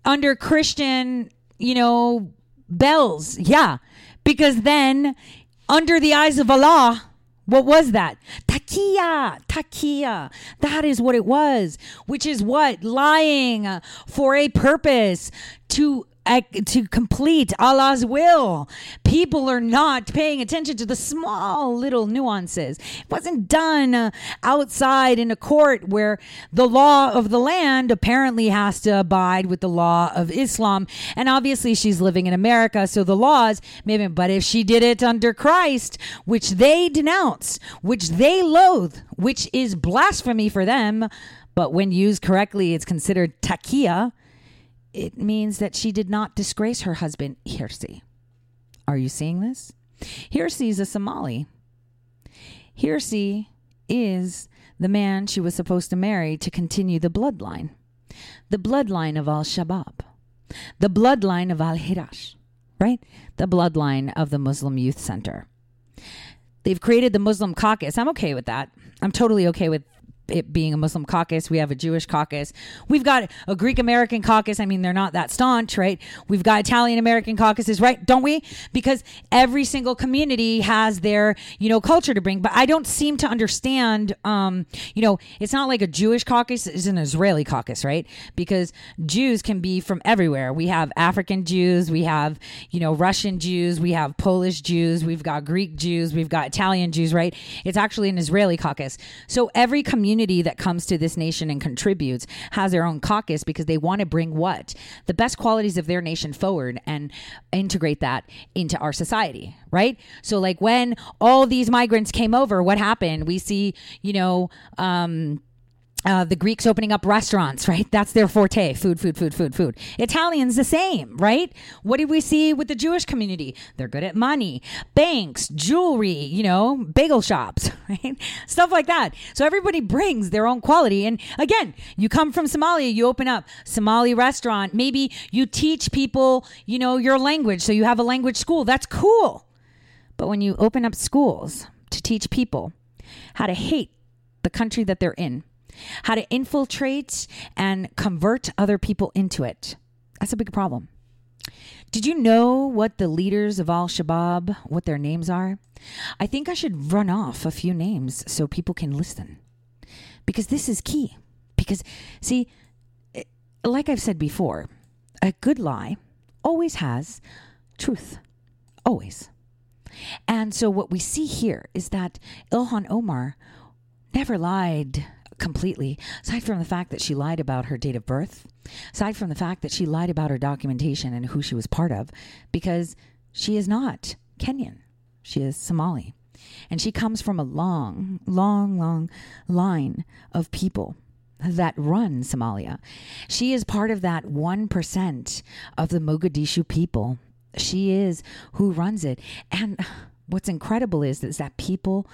under Christian, you know, bells. Yeah. Because then, under the eyes of Allah, what was that? Takia, takia. That is what it was, which is what? Lying for a purpose to to complete Allah's will. People are not paying attention to the small little nuances. It wasn't done uh, outside in a court where the law of the land apparently has to abide with the law of Islam. And obviously, she's living in America, so the laws, maybe, but if she did it under Christ, which they denounce, which they loathe, which is blasphemy for them, but when used correctly, it's considered takia it means that she did not disgrace her husband, Hirsi. Are you seeing this? Hirsi is a Somali. Hirsi is the man she was supposed to marry to continue the bloodline. The bloodline of Al Shabaab. The bloodline of Al Hijra, right? The bloodline of the Muslim Youth Center. They've created the Muslim caucus. I'm okay with that. I'm totally okay with it being a Muslim caucus. We have a Jewish caucus. We've got a Greek American caucus. I mean, they're not that staunch, right? We've got Italian American caucuses, right? Don't we? Because every single community has their, you know, culture to bring. But I don't seem to understand, um, you know, it's not like a Jewish caucus is an Israeli caucus, right? Because Jews can be from everywhere. We have African Jews, we have, you know, Russian Jews, we have Polish Jews, we've got Greek Jews, we've got Italian Jews, right? It's actually an Israeli caucus. So every community community that comes to this nation and contributes has their own caucus because they want to bring what? The best qualities of their nation forward and integrate that into our society, right? So, like when all these migrants came over, what happened? We see, you know, um, Uh, the Greeks opening up restaurants, right? That's their forte. Food, food, food, food, food. Italians, the same, right? What did we see with the Jewish community? They're good at money, banks, jewelry, you know, bagel shops, right? Stuff like that. So everybody brings their own quality. And again, you come from Somalia, you open up Somali restaurant. Maybe you teach people, you know, your language. So you have a language school. That's cool. But when you open up schools to teach people how to hate the country that they're in, how to infiltrate and convert other people into it. That's a big problem. Did you know what the leaders of Al Shabaab, what their names are? I think I should run off a few names so people can listen. Because this is key. Because, see, like I've said before, a good lie always has truth. Always. And so what we see here is that Ilhan Omar never lied completely, aside from the fact that she lied about her date of birth, aside from the fact that she lied about her documentation and who she was part of, because she is not Kenyan. She is Somali. And she comes from a long, long, long line of people that run Somalia. She is part of that 1% of the Mogadishu people. She is who runs it. And what's incredible is, is that people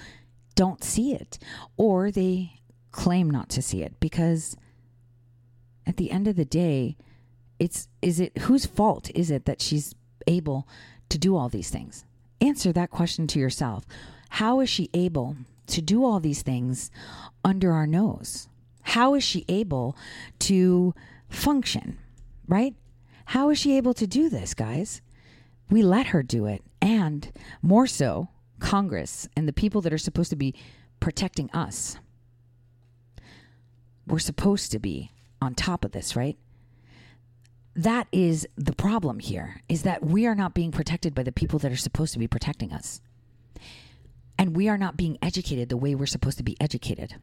don't see it or they claim not to see it because at the end of the day it's is it whose fault is it that she's able to do all these things? Answer that question to yourself. How is she able to do all these things under our nose? How is she able to function right? How is she able to do this guys? We let her do it and more so congress and the people that are supposed to be protecting us we're supposed to be on top of this, right? That is the problem here is that we are not being protected by the people that are supposed to be protecting us. And we are not being educated the way we're supposed to be educated.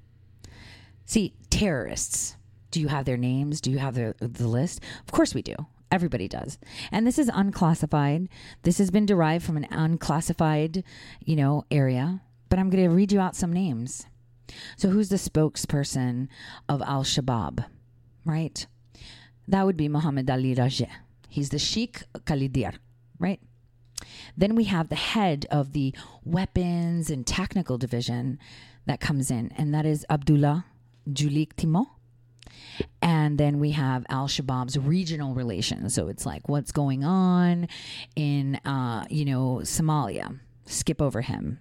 See, terrorists, do you have their names? Do you have the, the list? Of course we do. Everybody does. And this is unclassified. This has been derived from an unclassified, you know, area. But I'm going to read you out some names. So, who's the spokesperson of Al Shabaab, right? That would be Muhammad Ali Rajeh. He's the Sheikh Khalidir, right? Then we have the head of the weapons and technical division that comes in, and that is Abdullah Julik Timo. And then we have Al Shabaab's regional relations. So it's like what's going on in, uh, you know, Somalia. Skip over him.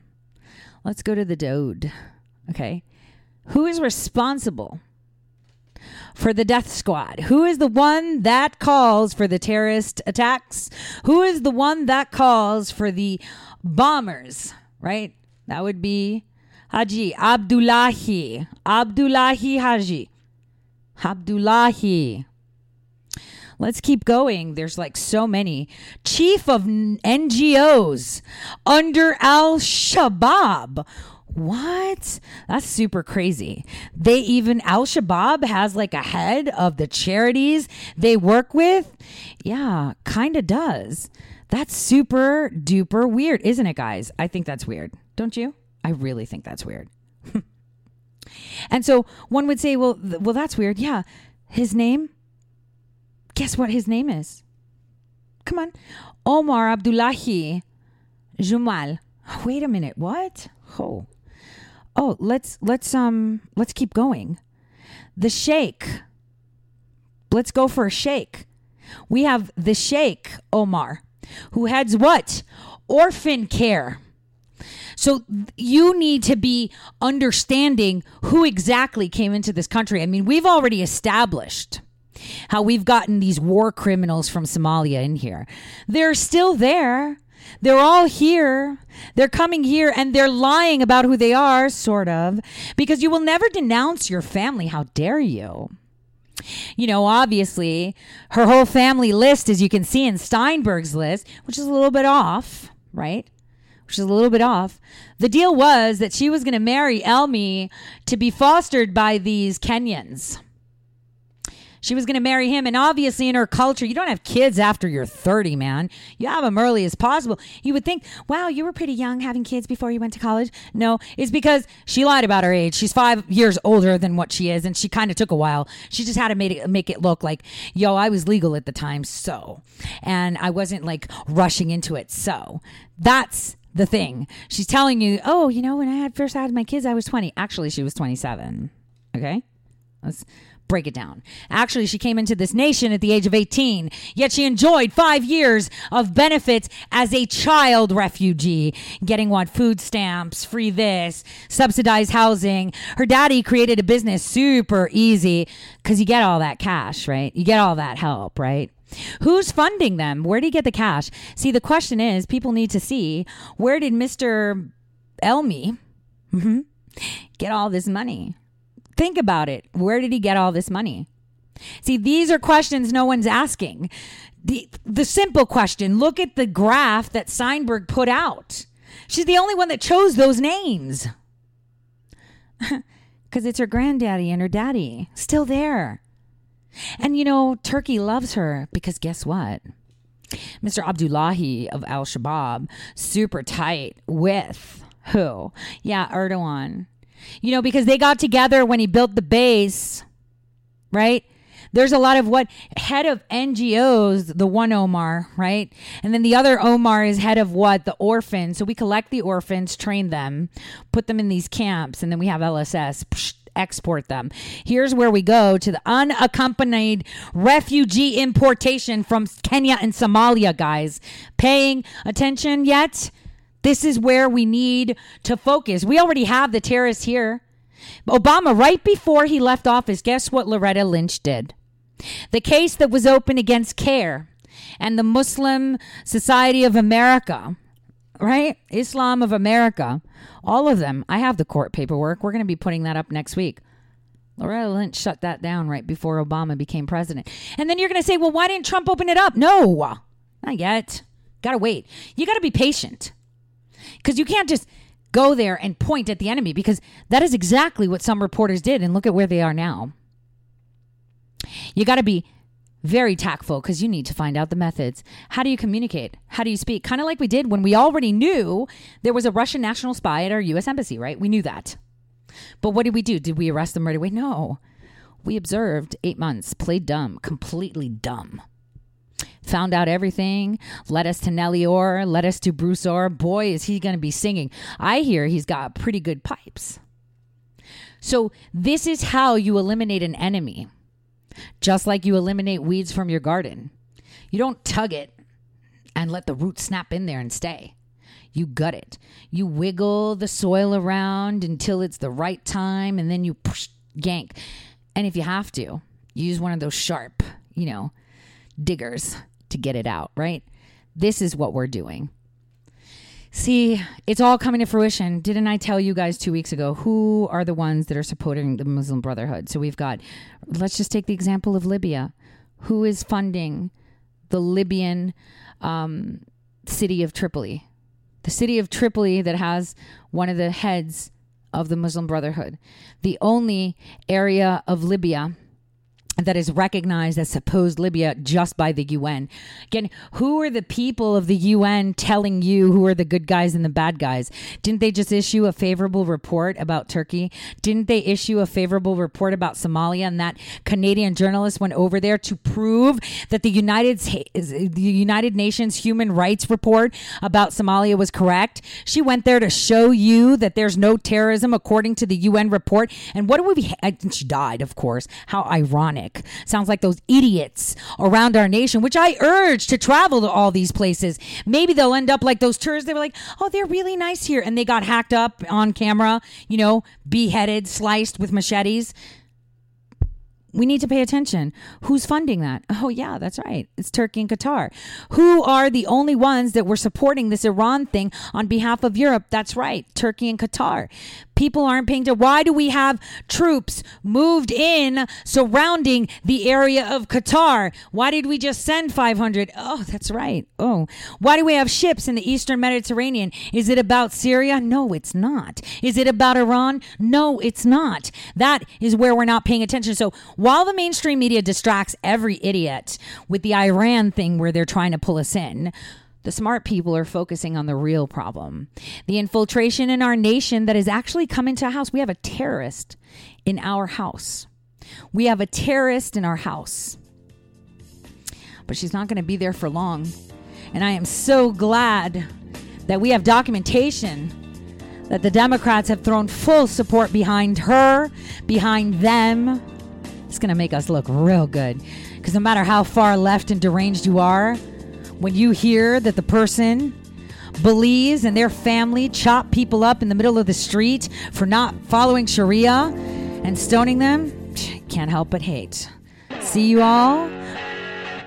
Let's go to the Daoud. Okay. Who is responsible for the death squad? Who is the one that calls for the terrorist attacks? Who is the one that calls for the bombers? Right? That would be Haji Abdullahi. Abdullahi Haji. Abdullahi. Let's keep going. There's like so many. Chief of NGOs under Al Shabaab. What? That's super crazy. They even Al Shabaab has like a head of the charities they work with. Yeah, kind of does. That's super duper weird, isn't it, guys? I think that's weird. Don't you? I really think that's weird. and so one would say, well, th- well, that's weird. Yeah, his name. Guess what his name is? Come on, Omar Abdullahi Jumal. Wait a minute. What? Oh, oh, let's let's um let's keep going. The shake. Let's go for a shake. We have the shake Omar, who heads what? Orphan care. So you need to be understanding who exactly came into this country. I mean, we've already established how we've gotten these war criminals from Somalia in here. They're still there. They're all here. They're coming here and they're lying about who they are, sort of, because you will never denounce your family. How dare you? You know, obviously, her whole family list, as you can see in Steinberg's list, which is a little bit off, right? Which is a little bit off. The deal was that she was going to marry Elmi to be fostered by these Kenyans. She was going to marry him. And obviously, in her culture, you don't have kids after you're 30, man. You have them early as possible. You would think, wow, you were pretty young having kids before you went to college. No, it's because she lied about her age. She's five years older than what she is. And she kind of took a while. She just had to make it, make it look like, yo, I was legal at the time. So, and I wasn't like rushing into it. So that's the thing. She's telling you, oh, you know, when I had first had my kids, I was 20. Actually, she was 27. Okay. Break it down. Actually, she came into this nation at the age of 18, yet she enjoyed five years of benefits as a child refugee, getting what food stamps, free this, subsidized housing. Her daddy created a business super easy because you get all that cash, right? You get all that help, right? Who's funding them? Where do you get the cash? See, the question is people need to see where did Mr. Elmi mhm, get all this money? Think about it. Where did he get all this money? See, these are questions no one's asking. The the simple question, look at the graph that Steinberg put out. She's the only one that chose those names. Cuz it's her granddaddy and her daddy still there. And you know, Turkey loves her because guess what? Mr. Abdullahi of Al Shabaab, super tight with who? Yeah, Erdogan. You know, because they got together when he built the base, right? There's a lot of what head of NGOs, the one Omar, right? And then the other Omar is head of what? The orphans. So we collect the orphans, train them, put them in these camps, and then we have LSS. Psh, export them. Here's where we go to the unaccompanied refugee importation from Kenya and Somalia, guys. Paying attention yet? This is where we need to focus. We already have the terrorists here. Obama, right before he left office, guess what Loretta Lynch did? The case that was open against CAIR and the Muslim Society of America, right? Islam of America, all of them. I have the court paperwork. We're going to be putting that up next week. Loretta Lynch shut that down right before Obama became president. And then you're going to say, well, why didn't Trump open it up? No, not yet. Got to wait. You got to be patient because you can't just go there and point at the enemy because that is exactly what some reporters did. And look at where they are now. You got to be very tactful because you need to find out the methods. How do you communicate? How do you speak? Kind of like we did when we already knew there was a Russian national spy at our U.S. embassy, right? We knew that. But what did we do? Did we arrest them right away? No. We observed eight months, played dumb, completely dumb. Found out everything, led us to Nellie Ohr, led us to Bruce Ohr. Boy, is he going to be singing. I hear he's got pretty good pipes. So, this is how you eliminate an enemy just like you eliminate weeds from your garden. You don't tug it and let the root snap in there and stay. You gut it. You wiggle the soil around until it's the right time and then you push, yank. And if you have to, use one of those sharp, you know, diggers to get it out, right? This is what we're doing. See, it's all coming to fruition. Didn't I tell you guys two weeks ago who are the ones that are supporting the Muslim Brotherhood? So we've got, let's just take the example of Libya. Who is funding the Libyan um, city of Tripoli? The city of Tripoli that has one of the heads of the Muslim Brotherhood. The only area of Libya that is recognized as supposed Libya just by the UN. Again, who are the people of the UN telling you who are the good guys and the bad guys? Didn't they just issue a favorable report about Turkey? Didn't they issue a favorable report about Somalia and that Canadian journalist went over there to prove that the United the United Nations human rights report about Somalia was correct? She went there to show you that there's no terrorism according to the UN report. And what do we she died, of course. How ironic. Sounds like those idiots around our nation, which I urge to travel to all these places. Maybe they'll end up like those tourists. They were like, oh, they're really nice here. And they got hacked up on camera, you know, beheaded, sliced with machetes. We need to pay attention. Who's funding that? Oh, yeah, that's right. It's Turkey and Qatar. Who are the only ones that were supporting this Iran thing on behalf of Europe? That's right, Turkey and Qatar. People aren't paying to. Why do we have troops moved in surrounding the area of Qatar? Why did we just send 500? Oh, that's right. Oh, why do we have ships in the Eastern Mediterranean? Is it about Syria? No, it's not. Is it about Iran? No, it's not. That is where we're not paying attention. So while the mainstream media distracts every idiot with the Iran thing where they're trying to pull us in, the smart people are focusing on the real problem the infiltration in our nation that has actually come into a house. We have a terrorist in our house. We have a terrorist in our house. But she's not going to be there for long. And I am so glad that we have documentation that the Democrats have thrown full support behind her, behind them. It's going to make us look real good. Because no matter how far left and deranged you are, when you hear that the person believes and their family chop people up in the middle of the street for not following Sharia and stoning them, can't help but hate. See you all.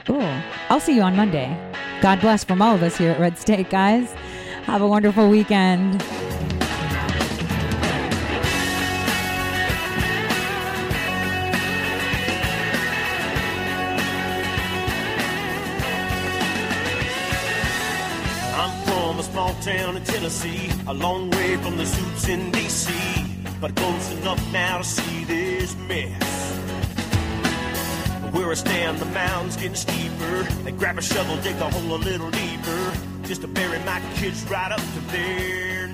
Oh, I'll see you on Monday. God bless from all of us here at Red State, guys. Have a wonderful weekend. Town in Tennessee, a long way from the suits in D.C., but close enough now to see this mess. Where I stand, the mound's getting steeper. They grab a shovel, dig the hole a little deeper, just to bury my kids right up to there.